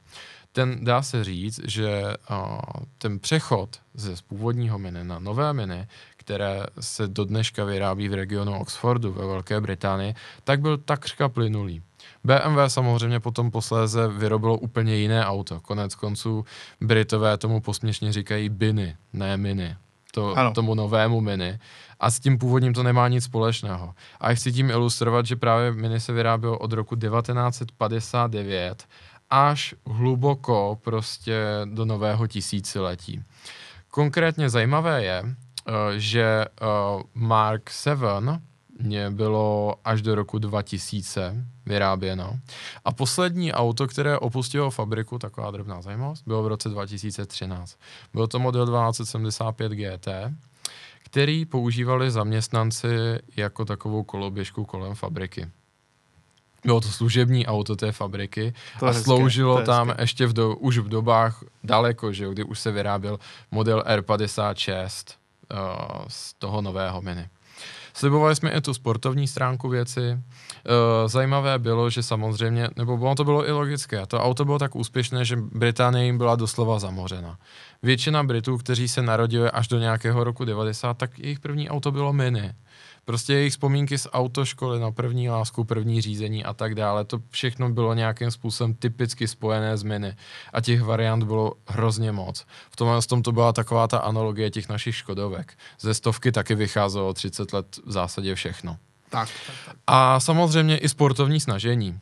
Ten dá se říct, že uh, ten přechod ze z původního mini na nové mini, které se do dneška vyrábí v regionu Oxfordu ve Velké Británii, tak byl takřka plynulý. BMW samozřejmě potom posléze vyrobilo úplně jiné auto. Konec konců Britové tomu posměšně říkají Biny, ne Mini. To,
Ano.
tomu novému Mini. A s tím původním to nemá nic společného. A chci tím ilustrovat, že právě Mini se vyrábělo od roku 1959 až hluboko prostě do nového tisíciletí. Konkrétně zajímavé je, eh, že eh, Mark 7 mě bylo až do roku 2000 vyráběno. A poslední auto, které opustilo fabriku, taková drobná zajímavost, bylo v roce 2013. Byl to model 1275 GT, který používali zaměstnanci jako takovou koloběžku kolem fabriky. Bylo to služební auto té fabriky
To
a
hezké,
sloužilo
to
tam
hezké.
ještě v do, už v dobách daleko, že jo, kdy už se vyráběl model R56 uh, z toho nového mini. Slibovali jsme i tu sportovní stránku věci. Uh, zajímavé bylo, že samozřejmě, nebo ono to bylo i logické, to auto bylo tak úspěšné, že Británie jim byla doslova zamořena. Většina Britů, kteří se narodili až do nějakého roku 90, tak jejich první auto bylo mini. Prostě jejich vzpomínky z autoškoly na první lásku, první řízení a tak dále, to všechno bylo nějakým způsobem typicky spojené s mini. A těch variant bylo hrozně moc. V tomhle s tom to byla taková ta analogie těch našich škodovek. Ze stovky taky vycházelo 30 let v zásadě všechno.
Tak, tak, tak.
A samozřejmě i sportovní snažení.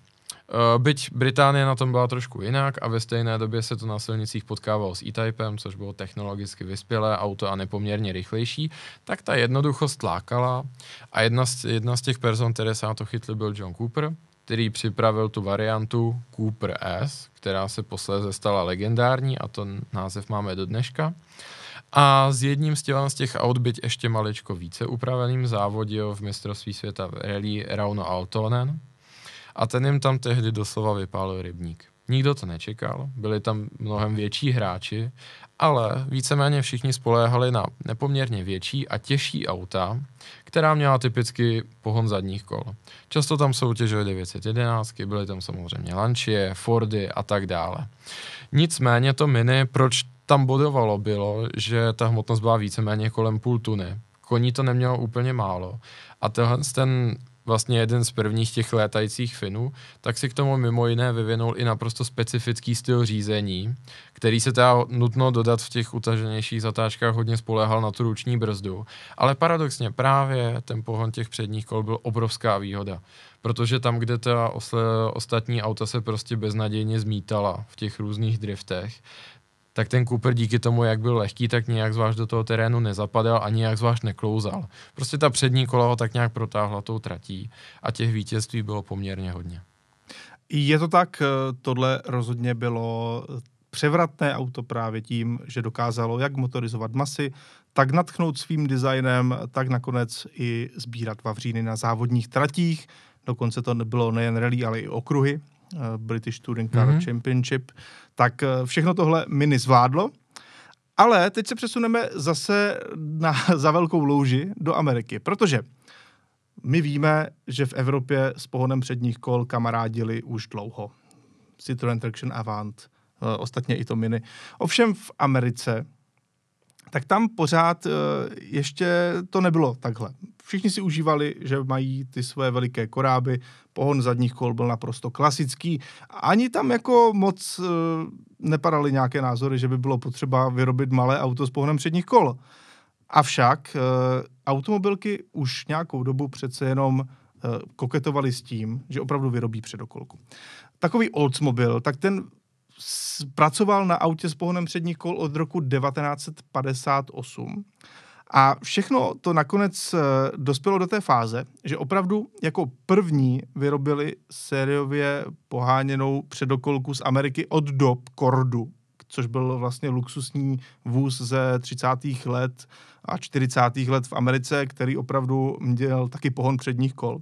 Byť Británie na tom byla trošku jinak a ve stejné době se to na silnicích potkávalo s E-Typem, což bylo technologicky vyspělé auto a nepoměrně rychlejší, tak ta jednoduchost lákala a jedna z, jedna z těch person, které se na to chytli, byl John Cooper, který připravil tu variantu Cooper S, která se posléze stala legendární a to název máme do dneška. A s jedním z z těch aut, byť ještě maličko více upraveným, závodil v mistrovství světa v rally Rauno Altonen a ten jim tam tehdy doslova vypálil rybník. Nikdo to nečekal, byli tam mnohem větší hráči, ale víceméně všichni spoléhali na nepoměrně větší a těžší auta, která měla typicky pohon zadních kol. Často tam soutěžili 911, byly tam samozřejmě Lancia, Fordy a tak dále. Nicméně to Mini, proč tam bodovalo, bylo, že ta hmotnost byla víceméně kolem půl tuny. Koní to nemělo úplně málo. A tenhle ten vlastně jeden z prvních těch létajících Finů, tak si k tomu mimo jiné vyvinul i naprosto specifický styl řízení, který se teda nutno dodat v těch utaženějších zatáčkách hodně spolehal na tu ruční brzdu. Ale paradoxně právě ten pohon těch předních kol byl obrovská výhoda, protože tam, kde ta osle, ostatní auta se prostě beznadějně zmítala v těch různých driftech, tak ten Cooper díky tomu, jak byl lehký, tak nějak zvlášť do toho terénu nezapadal a nějak zvlášť neklouzal. Prostě ta přední kola ho tak nějak protáhla tou tratí a těch vítězství bylo poměrně hodně.
Je to tak, eh, tohle rozhodně bylo převratné auto právě tím, že dokázalo jak motorizovat masy, tak natchnout svým designem, tak nakonec i sbírat vavříny na závodních tratích. Dokonce to nebylo nejen rally, ale i okruhy. Eh, British Touring Car mm-hmm. Championship, tak eh, všechno tohle Mini zvládlo. Ale teď se přesuneme zase na, za velkou louži do Ameriky, protože my víme, že v Evropě s pohonem předních kol kamarádili už dlouho. Citroen Traction Avant, eh, ostatně i to Mini. Ovšem v Americe tak tam pořád uh, ještě to nebylo takhle. Všichni si užívali, že mají ty své veliké koráby, pohon zadních kol byl naprosto klasický. Ani tam jako moc uh, nepadaly nějaké názory, že by bylo potřeba vyrobit malé auto s pohonem předních kol. Avšak uh, automobilky už nějakou dobu přece jenom koketovali s tím, že opravdu vyrobí předokolku. Takový Oldsmobile, tak ten pracoval na autě s pohonem předních kol od roku 1958. A všechno to nakonec eh, dospělo do té fáze, že opravdu jako první vyrobili sériově poháněnou předokolku z Ameriky od dob Kordu, což byl vlastně luxusní vůz ze 30. let a 40. let v Americe, který opravdu měl taky pohon předních kol.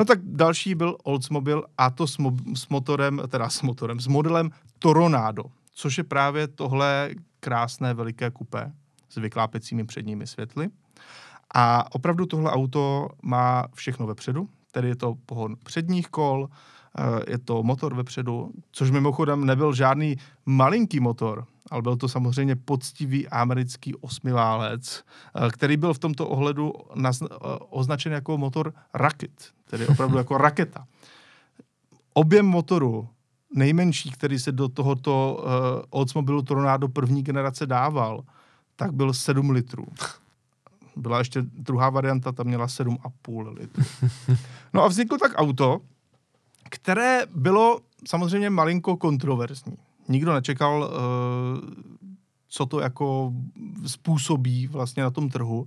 No tak další byl Oldsmobile a to s, mo- s motorem, teda s motorem, s modelem Toronado, což je právě tohle krásné veliké kupé s vyklápecími předními světly. A opravdu tohle auto má všechno vepředu, tedy je to pohon předních kol, eh, je to motor vepředu, což mimochodem nebyl žádný malinký motor, ale byl to samozřejmě poctivý americký osmiválec, eh, který byl v tomto ohledu eh, označen jako motor Rocket, tedy opravdu jako raketa. Objem motoru nejmenší, který se do tohoto uh, Oldsmobile Tornado první generace dával, tak byl 7 litrů. Byla ještě druhá varianta, ta měla 7,5 litrů. No a vzniklo tak auto, které bylo samozřejmě malinko kontroverzní. Nikdo nečekal, uh, co to jako způsobí vlastně na tom trhu.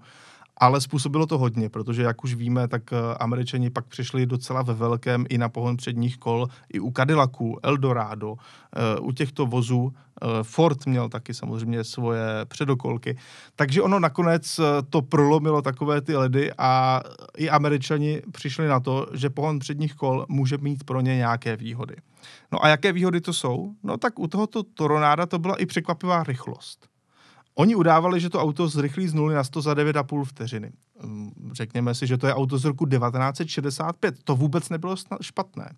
Ale způsobilo to hodně, protože jak už víme, tak eh, američani pak přišli docela ve velkém i na pohon předních kol, i u Cadillacu, Eldorado, eh, u těchto vozů. Eh, Ford měl taky samozřejmě svoje předokolky. Takže ono nakonec to prolomilo takové ty ledy a i američani přišli na to, že pohon předních kol může mít pro ně nějaké výhody. No a jaké výhody to jsou? No tak u tohoto Toronáda to byla i překvapivá rychlost. Oni udávali, že to auto zrychlí z 0 na 100 za 9,5 vteřiny. Mm, řekněme si, že to je auto z roku 1965. To vůbec nebylo špatné.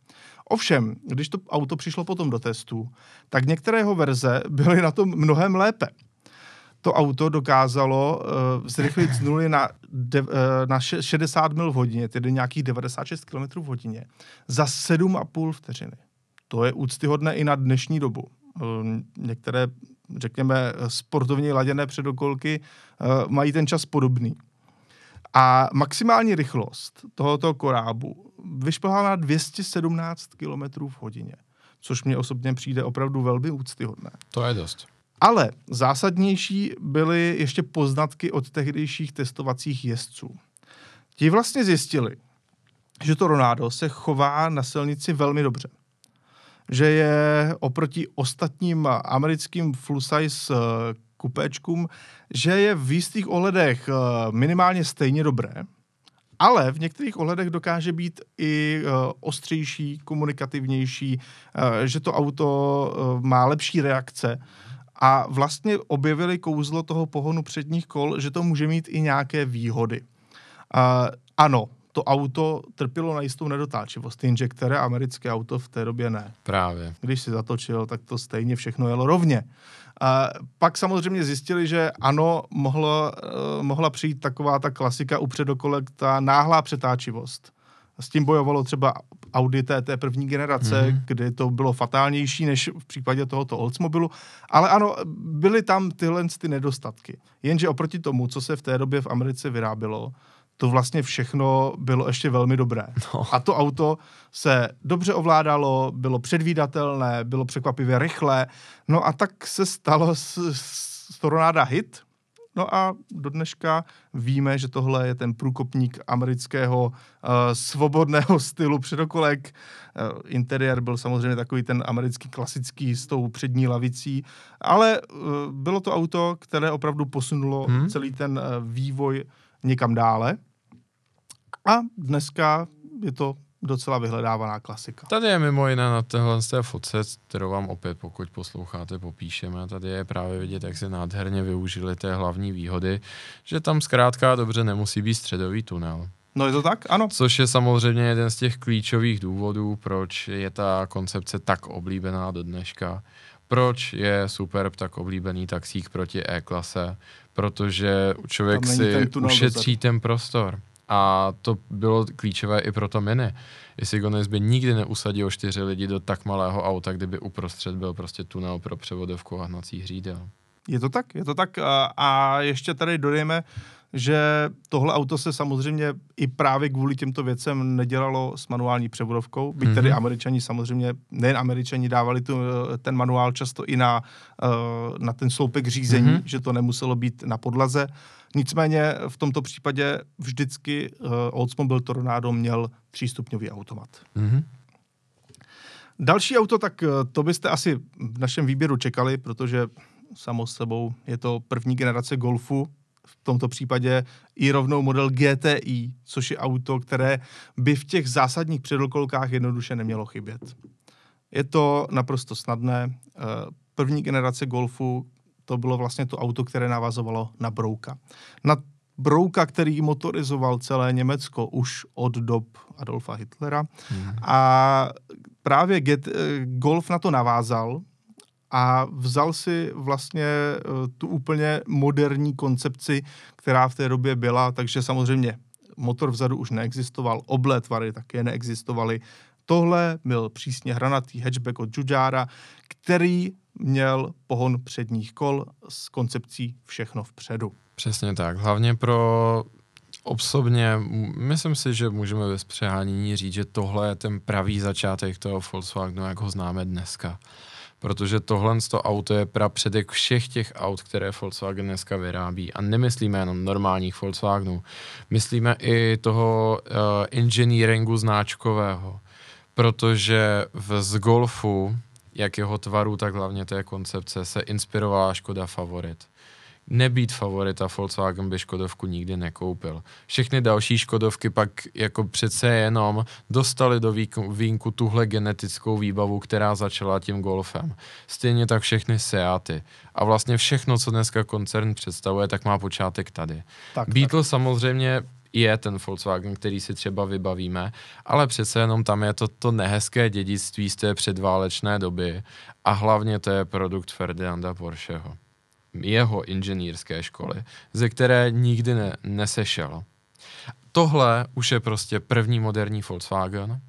Ovšem, když to auto přišlo potom do testu, tak některé jeho verze byly na tom mnohem lépe. To auto dokázalo uh, zrychlit z 0 na, de, uh, na 60 mil v hodině, tedy nějakých 96 km v hodině, za 7,5 vteřiny. To je úctyhodné i na dnešní dobu. Uh, některé řekněme, sportovně laděné předokolky uh, mají ten čas podobný. A maximální rychlost tohoto korábu vyšplhal na 217 km v hodině, což mě osobně přijde opravdu velmi úctyhodné.
To je dost.
Ale zásadnější byly ještě poznatky od tehdejších testovacích jezdců. Ti vlastně zjistili, že to Ronaldo se chová na silnici velmi dobře. Že je oproti ostatním americkým full-size eh, kupéčkům, že je v jistých ohledech eh, minimálně stejně dobré, ale v některých ohledech dokáže být i uh, ostřejší, komunikativnější, že to auto má lepší reakce a vlastně objevili kouzlo toho pohonu předních kol, že to může mít i nějaké výhody. Ano, to auto trpělo na jistou nedotáčivost, jenže které americké auto v té době ne.
Právě.
Když si zatočil, tak to stejně všechno jelo rovně. A pak samozřejmě zjistili, že ano, mohla, uh, mohla přijít taková ta klasika u předokolek, ta náhlá přetáčivost. S tím bojovalo třeba Audi té, té první generace, mm-hmm. kdy to bylo fatálnější než v případě tohoto Oldsmobilu. Ale ano, byly tam tyhle ty nedostatky. Jenže oproti tomu, co se v té době v Americe vyrábělo, to vlastně všechno bylo ještě velmi dobré. No. A to auto se dobře ovládalo, bylo předvídatelné, bylo překvapivě rychlé. No a tak se stalo s, s Tornada hit. No a do dneška víme, že tohle je ten průkopník amerického uh, svobodného stylu předokolek. Uh, interiér byl samozřejmě takový ten americký klasický s tou přední lavicí, ale uh, bylo to auto, které opravdu posunulo hmm. celý ten uh, vývoj někam dále. A dneska je to docela vyhledávaná klasika.
Tady je mimo jiné na téhle z té fotce, kterou vám opět, pokud posloucháte, popíšeme. Tady je právě vidět, jak se nádherně využili té hlavní výhody, že tam zkrátka dobře nemusí být středový tunel.
No je to tak, ano.
Což je samozřejmě jeden z těch klíčových důvodů, proč je ta koncepce tak oblíbená do dneška. Proč je Superb tak oblíbený taxík proti E-klase? Protože člověk si ušetří ten prostor. A to bylo klíčové i pro to mini. Jestli Gones by nikdy neusadil čtyři lidi do tak malého auta, kdyby uprostřed byl prostě tunel pro převodovku a hnací hřídel.
Je to tak, je to tak. A, a ještě tady dodejme, že tohle auto se samozřejmě i právě kvůli těmto věcem nedělalo s manuální převodovkou, byť mm-hmm. tedy mhm. američani samozřejmě, nejen američani dávali tu, ten manuál často i na, eh, na ten sloupek řízení, mm-hmm. že to nemuselo být na podlaze. Nicméně v tomto případě vždycky uh, Oldsmobile Tornado měl třístupňový automat. Mm-hmm. Další auto, tak eh, to byste asi v našem výběru čekali, protože samo sebou je to první generace Golfu, v tomto případě i rovnou model GTI, což je auto, které by v těch zásadních předokolkách jednoduše nemělo chybět. Je to naprosto snadné. Eh, první generace Golfu, to bylo vlastně to auto, které navazovalo na Brouka. Na Brouka, který motorizoval celé Německo už od dob Adolfa Hitlera. Hmm. A právě Get, eh, Golf na to navázal a vzal si vlastně eh, tu úplně moderní koncepci, která v té době byla, takže samozřejmě motor vzadu už neexistoval, oblétvary také neexistovaly. Tohle byl přísně hranatý hatchback od Jujara, který měl pohon předních kol s koncepcí všechno vpředu.
Přesně tak. Hlavně pro osobně, myslím si, že můžeme bez přehánění říct, že tohle je ten pravý začátek toho Volkswagenu, jak ho známe dneska. Protože tohle to auto je předek všech těch aut, které Volkswagen dneska vyrábí. A nemyslíme jenom normálních Volkswagenů. Myslíme i toho uh, engineeringu značkového. Protože v, z Golfu jak jeho tvaru, tak hlavně té koncepce se inspirovala Škoda Favorit. Nebýt favorita Volkswagen by Škodovku nikdy nekoupil. Všechny další Škodovky pak jako přece jenom dostali do výjimku tuhle genetickou výbavu, která začala tím Golfem. Stejně tak všechny Seaty. A vlastně všechno, co dneska koncern představuje, tak má počátek tady. Tak, Beetle tak. samozřejmě je ten Volkswagen, který si třeba vybavíme, ale přece jenom tam je to, to nehezké dědictví z té předválečné doby a hlavně to je produkt Ferdinanda Porscheho, jeho inženýrské školy, ze které nikdy ne, nesešel. Tohle už je prostě první moderní Volkswagen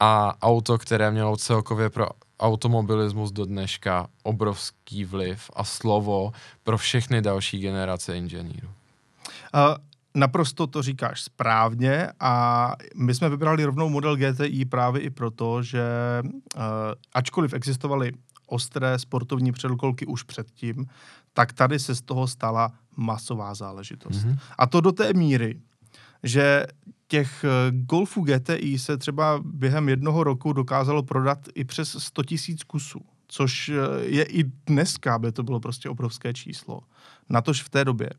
a auto, které mělo celkově pro automobilismus do dneška obrovský vliv a slovo pro všechny další generace inženýrů.
Uh, naprosto to říkáš správně a my jsme vybrali rovnou model GTI právě i proto, že uh, ačkoliv existovaly ostré sportovní předkolky už předtím, tak tady se z toho stala masová záležitost. Mm-hmm. A to do té míry, že těch eh, Golfů GTI se třeba během jednoho roku dokázalo prodat i přes 100 tisíc kusů, což eh, je i dneska, by to bylo prostě obrovské číslo. Natož v té době.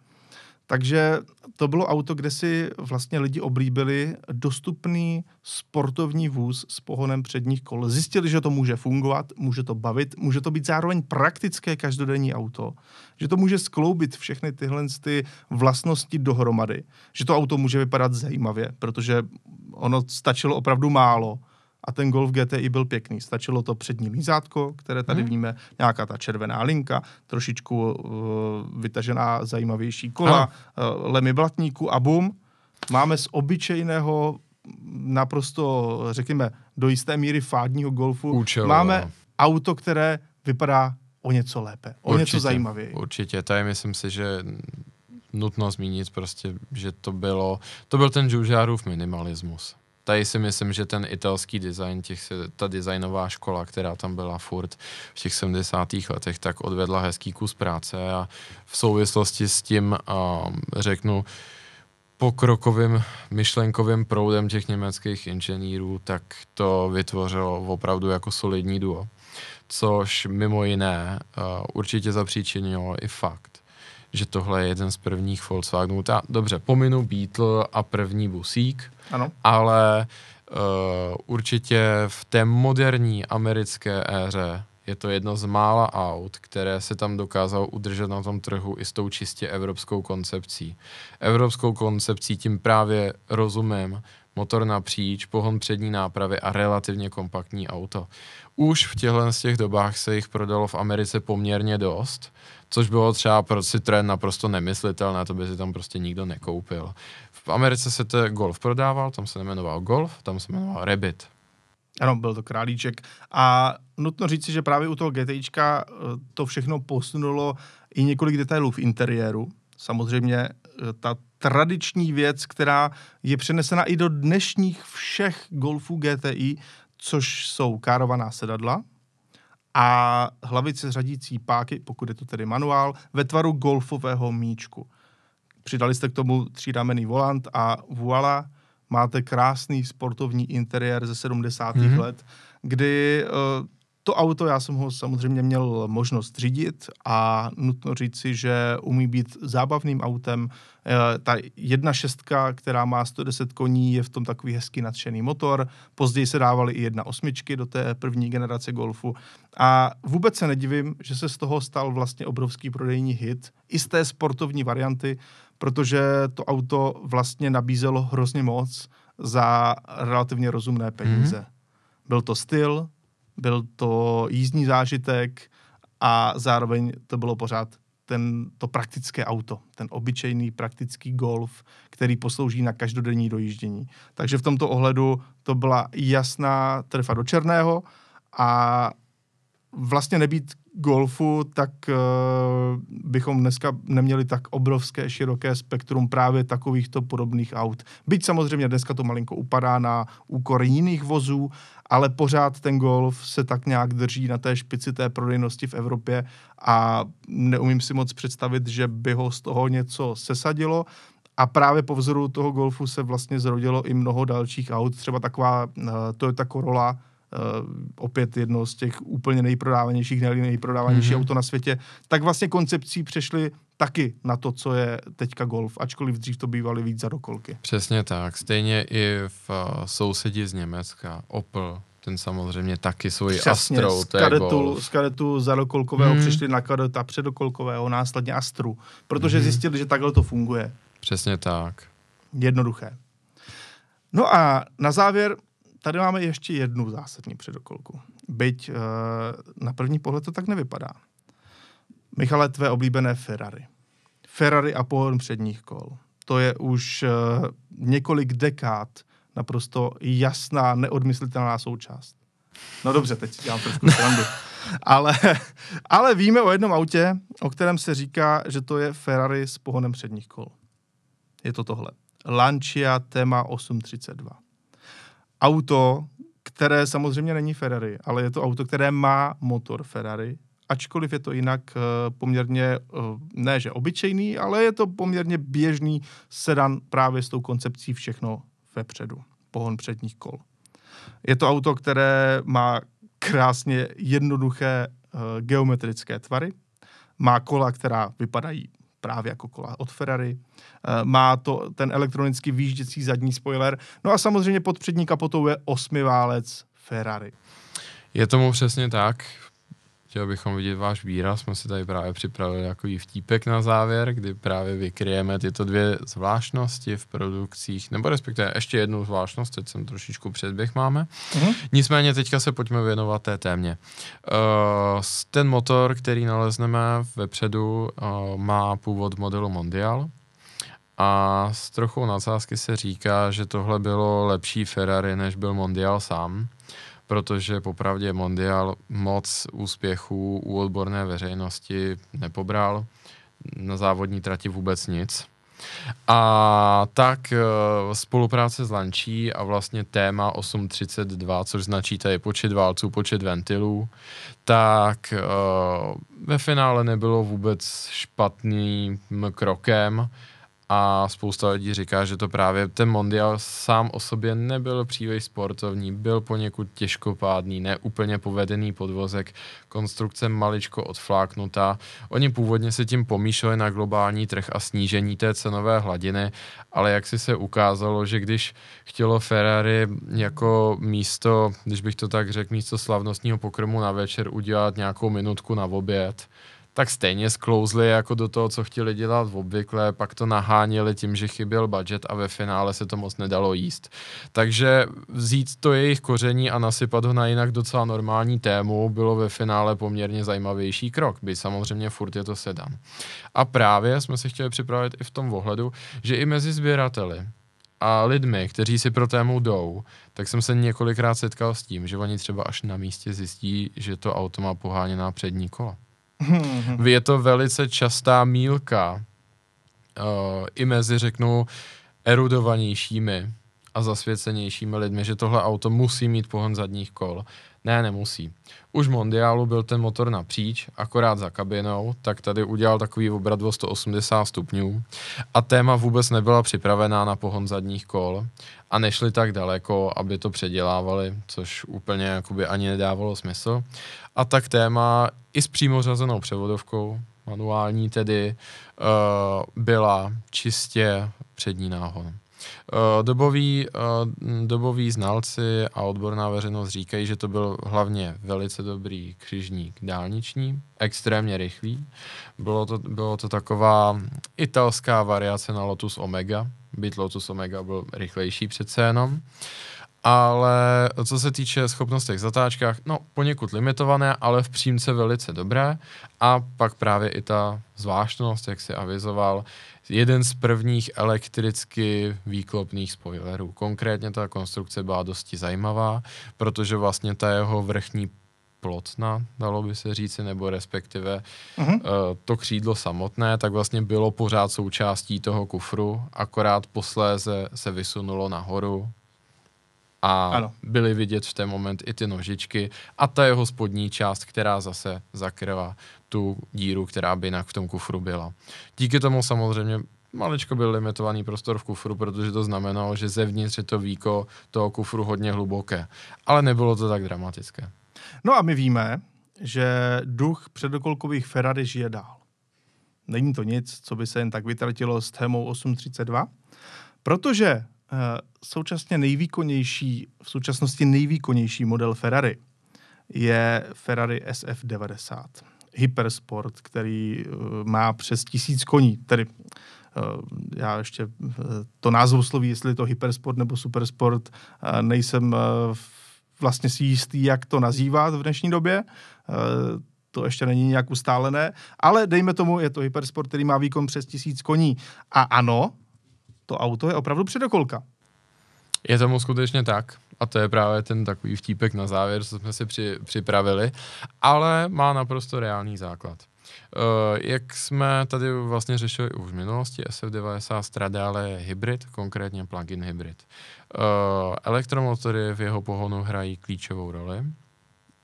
Takže to bylo auto, kde si vlastně lidi oblíbili dostupný sportovní vůz s pohonem předních kol. Zjistili, že to může fungovat, může to bavit, může to být zároveň praktické každodenní auto, že to může skloubit všechny tyhle ty vlastnosti dohromady, že to auto může vypadat zajímavě, protože ono stačilo opravdu málo a ten Golf GTI byl pěkný. Stačilo to přední lízátko, které tady hmm. víme, nějaká ta červená linka, trošičku uh, vytažená zajímavější kola, uh, lemy blatníku a bum, máme z obyčejného naprosto, řekněme, do jisté míry fádního golfu,
Účelo,
máme no. auto, které vypadá o něco lépe, o určitě, něco zajímavěji.
Určitě, tady myslím si, že nutno zmínit prostě, že to bylo, to byl ten Žužárův minimalismus tady si myslím, že ten italský design, těch, ta designová škola, která tam byla furt v těch 70. letech, tak odvedla hezký kus práce a v souvislosti s tím um, řeknu, pokrokovým myšlenkovým proudem těch německých inženýrů, tak to vytvořilo opravdu jako solidní duo. Což mimo jiné uh, určitě zapříčinilo i fakt, že tohle je jeden z prvních Volkswagenů. Ta, dobře, pominu Beetle a první busík,
ano.
ale uh, určitě v té moderní americké éře je to jedno z mála aut, které se tam dokázalo udržet na tom trhu i s tou čistě evropskou koncepcí. Evropskou koncepcí tím právě rozumím motor napříč, pohon přední nápravy a relativně kompaktní auto. Už v těchto z těch dobách se jich prodalo v Americe poměrně dost, což bylo třeba pro Citroen naprosto nemyslitelné, to by si tam prostě nikdo nekoupil. Americe se ten Golf prodával, tam se nemenoval Golf, tam se jmenoval Rabbit.
Ano, byl to králíček. A nutno říci, že právě u toho GTIčka eh, to všechno posunulo i několik detailů v interiéru. Samozřejmě eh, ta tradiční věc, která je přenesena i do dnešních všech Golfů GTI, což jsou károvaná sedadla a hlavice řadící páky, pokud je to tedy manuál, ve tvaru golfového míčku. Přidali jste k tomu třírámený volant a voilà, máte krásný sportovní interiér ze 70. Mm-hmm. let, kdy uh, to auto, já jsem ho samozřejmě měl možnost řídit a nutno říci, že umí být zábavným autem. E, ta jedna šestka, která má 110 koní, je v tom takový hezký nadšený motor. Později se dávaly i jedna osmičky do té první generace Golfu. A vůbec se nedivím, že se z toho stal vlastně obrovský prodejní hit, i z té sportovní varianty, protože to auto vlastně nabízelo hrozně moc za relativně rozumné peníze. Mm-hmm. Byl to styl, byl to jízdní zážitek a zároveň to bylo pořád ten, to praktické auto, ten obyčejný praktický Golf, který poslouží na každodenní dojíždění. Takže v tomto ohledu to byla jasná trefa do černého a vlastně nebýt golfu, tak uh, bychom dneska neměli tak obrovské, široké spektrum právě takovýchto podobných aut. Byť samozřejmě dneska to malinko upadá na úkor jiných vozů, ale pořád ten Golf se tak nějak drží na té špici té prodejnosti v Evropě a neumím si moc představit, že by ho z toho něco sesadilo. A právě po vzoru toho Golfu se vlastně zrodilo i mnoho dalších aut, třeba taková uh, Toyota Corolla, opět jedno z těch úplně nejprodávanějších, nejprodávanější mm-hmm. auto na světě, tak vlastně koncepcí přešly taky na to, co je teďka Golf, ačkoliv dřív to bývaly víc za dokolky.
Přesně tak. Stejně i v uh, sousedí z Německa, Opel, ten samozřejmě taky svůj Přesně, Astrou, to
kadetu, je Golf. Z kadetu zadokolkového hmm. přišli na kadeta předokolkového, následně Astru, protože hmm. zjistili, že takhle to funguje.
Přesně tak.
Jednoduché. No a na závěr tady máme ještě jednu zásadní předokolku. Byť uh, na první pohled to tak nevypadá. Michale, tvé oblíbené Ferrari. Ferrari a pohon předních kol. To je už uh, několik dekád naprosto jasná, neodmyslitelná součást. No dobře, teď dělám trošku srandu. Ale, ale víme o jednom autě, o kterém se říká, že to je Ferrari s pohonem předních kol. je to tohle. Lancia Tema 832. Auto, které samozřejmě není Ferrari, ale je to auto, které má motor Ferrari, ačkoliv je to jinak uh, poměrně, uh, ne že obyčejný, ale je to poměrně běžný sedan právě s tou koncepcí všechno vepředu, pohon předních kol. Je to auto, které má krásně jednoduché uh, geometrické tvary, má kola, která vypadají právě jako kola od Ferrari. Má to ten elektronicky výjížděcí zadní spoiler. No a samozřejmě pod přední kapotou je osmiválec Ferrari.
Je tomu přesně tak. Chtěl bychom vidět váš výraz, jsme si tady právě připravili takový vtípek na závěr, kdy právě vykryjeme tyto dvě zvláštnosti v produkcích, nebo respektive ještě jednu zvláštnost, teď jsem trošičku předběh máme. Mm-hmm. Nicméně teďka se pojďme věnovat té témě. Uh, ten motor, který nalezneme vepředu, uh, má původ modelu Mondial, a s trochou nadsázky se říká, že tohle bylo lepší Ferrari, než byl Mondial sám protože popravdě Mondial moc úspěchů u odborné veřejnosti nepobral, na závodní trati vůbec nic. A tak eh, spolupráce s Lančí a vlastně téma 832, což značí tady počet válců, počet ventilů, tak eh, ve finále nebylo vůbec špatným krokem a spousta lidí říká, že to právě ten Mondial sám o sobě nebyl příliš sportovní, byl poněkud těžkopádný, neúplně povedený podvozek, konstrukce maličko odfláknutá. Oni původně se tím pomýšleli na globální trh a snížení té cenové hladiny, ale jak si se ukázalo, že když chtělo Ferrari jako místo, když bych to tak řekl, místo slavnostního pokrmu na večer udělat nějakou minutku na oběd, tak stejně sklouzli jako do toho, co chtěli dělat v obvykle, pak to naháněli tím, že chyběl budget a ve finále se to moc nedalo jíst. Takže vzít to jejich koření a nasypat ho na jinak docela normální tému bylo ve finále poměrně zajímavější krok, by samozřejmě furt je to sedan. A právě jsme se chtěli připravit i v tom ohledu, že i mezi sběrateli a lidmi, kteří si pro tému jdou, tak jsem se několikrát setkal s tím, že oni třeba až na místě zjistí, že to auto má poháněná přední kola. Je to velice častá mílka uh, i mezi, řeknu, erudovanějšími a zasvěcenějšími lidmi, že tohle auto musí mít pohon zadních kol. Ne, nemusí. Už v Mondiálu byl ten motor napříč, akorát za kabinou, tak tady udělal takový obrat o 180 stupňů a téma vůbec nebyla připravená na pohon zadních kol a nešli tak daleko, aby to předělávali, což úplně jakoby ani nedávalo smysl. A tak téma i s přímo řazenou převodovkou, manuální tedy, uh, byla čistě přední náhon. Doboví, uh, doboví znalci a odborná veřejnost říkají, že to byl hlavně velice dobrý křižník dálniční, extrémně rychlý. Bylo to, bylo to taková italská variace na Lotus Omega, Lotus Omega byl rychlejší přece jenom. Ale co se týče schopnostech zatáčkách, no poněkud limitované, ale v přímce velice dobré. A pak právě i ta zvláštnost, jak si avizoval, jeden z prvních elektricky výklopných spoilerů. Konkrétně ta konstrukce byla dosti zajímavá, protože vlastně ta jeho vrchní plotna, dalo by se říci, nebo respektive uh-huh. uh, to křídlo samotné, tak vlastně bylo pořád součástí toho kufru, akorát posléze se vysunulo nahoru a ano. byly vidět v ten moment i ty nožičky a ta jeho spodní část, která zase zakryla tu díru, která by jinak v tom kufru byla. Díky tomu samozřejmě maličko byl limitovaný prostor v kufru, protože to znamenalo, že zevnitř je to víko toho kufru hodně hluboké. Ale nebylo to tak dramatické.
No a my víme, že duch předokolkových Ferrari žije dál. Není to nic, co by se jen tak vytratilo s témou 832, protože uh, současně nejvýkonnější, v současnosti nejvýkonnější model Ferrari je Ferrari SF90. Hypersport, který uh, má přes tisíc koní, tedy uh, já ještě to názvu sloví, jestli je to hypersport nebo supersport, nejsem uh, vlastně si jistý, jak to nazývat v dnešní době. Uh, to ještě není nějak ustálené, ale dejme tomu, je to hypersport, který má výkon přes tisíc koní. A ano, to auto je opravdu předokolka.
Je tomu skutečně tak. A to je právě ten takový vtípek na závěr, co jsme si při, připravili, ale má naprosto reálný základ. Uh, jak jsme tady vlastně řešili už v minulosti, SF90 Stradale je hybrid, konkrétně plug-in hybrid. Uh, elektromotory v jeho pohonu hrají klíčovou roli.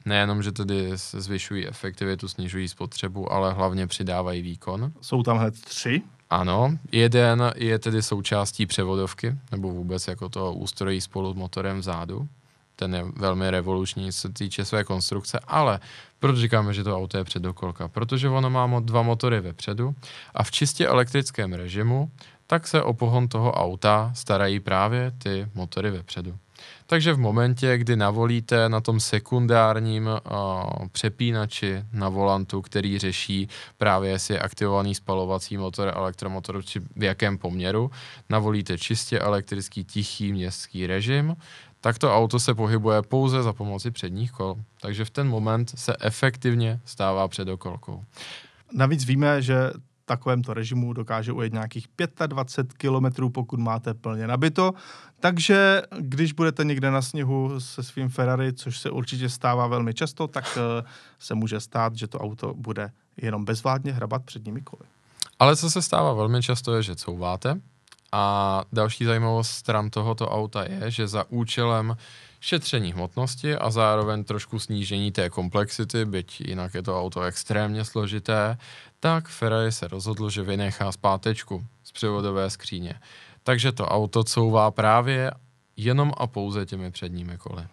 Nejenom, že tedy zvyšují efektivitu, snižují spotřebu, ale hlavně přidávají výkon.
Jsou tam hned tři.
Ano, jeden je tedy součástí převodovky, nebo vůbec jako to ústrojí spolu s motorem vzadu. Ten je velmi revoluční, co se týče své konstrukce, ale proč říkáme, že to auto je předokolka? Protože ono má dva motory vepředu a v čistě elektrickém režimu tak se o pohon toho auta starají právě ty motory vepředu. Takže v momentě, kdy navolíte na tom sekundárním uh, přepínači na volantu, který řeší právě, jestli je aktivovaný spalovací motor, elektromotor, či v jakém poměru, navolíte čistě elektrický tichý městský režim, tak to auto se pohybuje pouze za pomoci předních kol. Takže v ten moment se efektivně stává předokolkou.
Navíc víme, že takovémto režimu dokáže ujet nějakých 25 km, pokud máte plně nabito. Takže když budete někde na sněhu se svým Ferrari, což se určitě stává velmi často, tak eh, se může stát, že to auto bude jenom bezvládně hrabat předními koly.
Ale co se stává velmi často je, že couváte. A další zajímavost stran tohoto auta je, že za účelem šetření hmotnosti a zároveň trošku snížení té komplexity, byť jinak je to auto extrémně složité, tak Ferrari se rozhodl, že vynechá zpátečku z převodové skříně. Takže to auto couvá právě jenom a pouze těmi předními koly.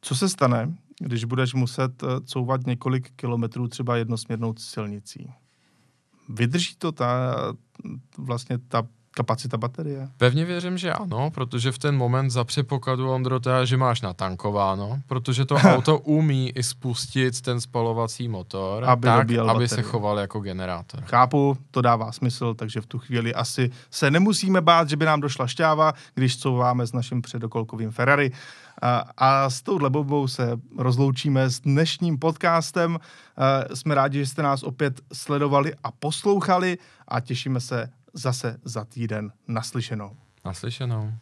Co se stane, když budeš muset eh, couvat několik kilometrů třeba jednosměrnou silnicí? Vydrží to ta, vlastně ta kapacita baterie?
Pevně věřím, že ano, protože v ten moment za předpokladu, Ondrota, že máš natankováno, protože to auto umí i spustit ten spalovací motor aby, tak, aby se choval jako generátor.
Chápu, to dává smysl, takže v tu chvíli asi se nemusíme bát, že by nám došla šťáva, když couváme s naším předokolkovým Ferrari. A, a s touhle bobou se rozloučíme s dnešním podcastem. Jsme rádi, že jste nás opět sledovali a poslouchali a těšíme se zase za týden naslyšenou.
Naslyšenou.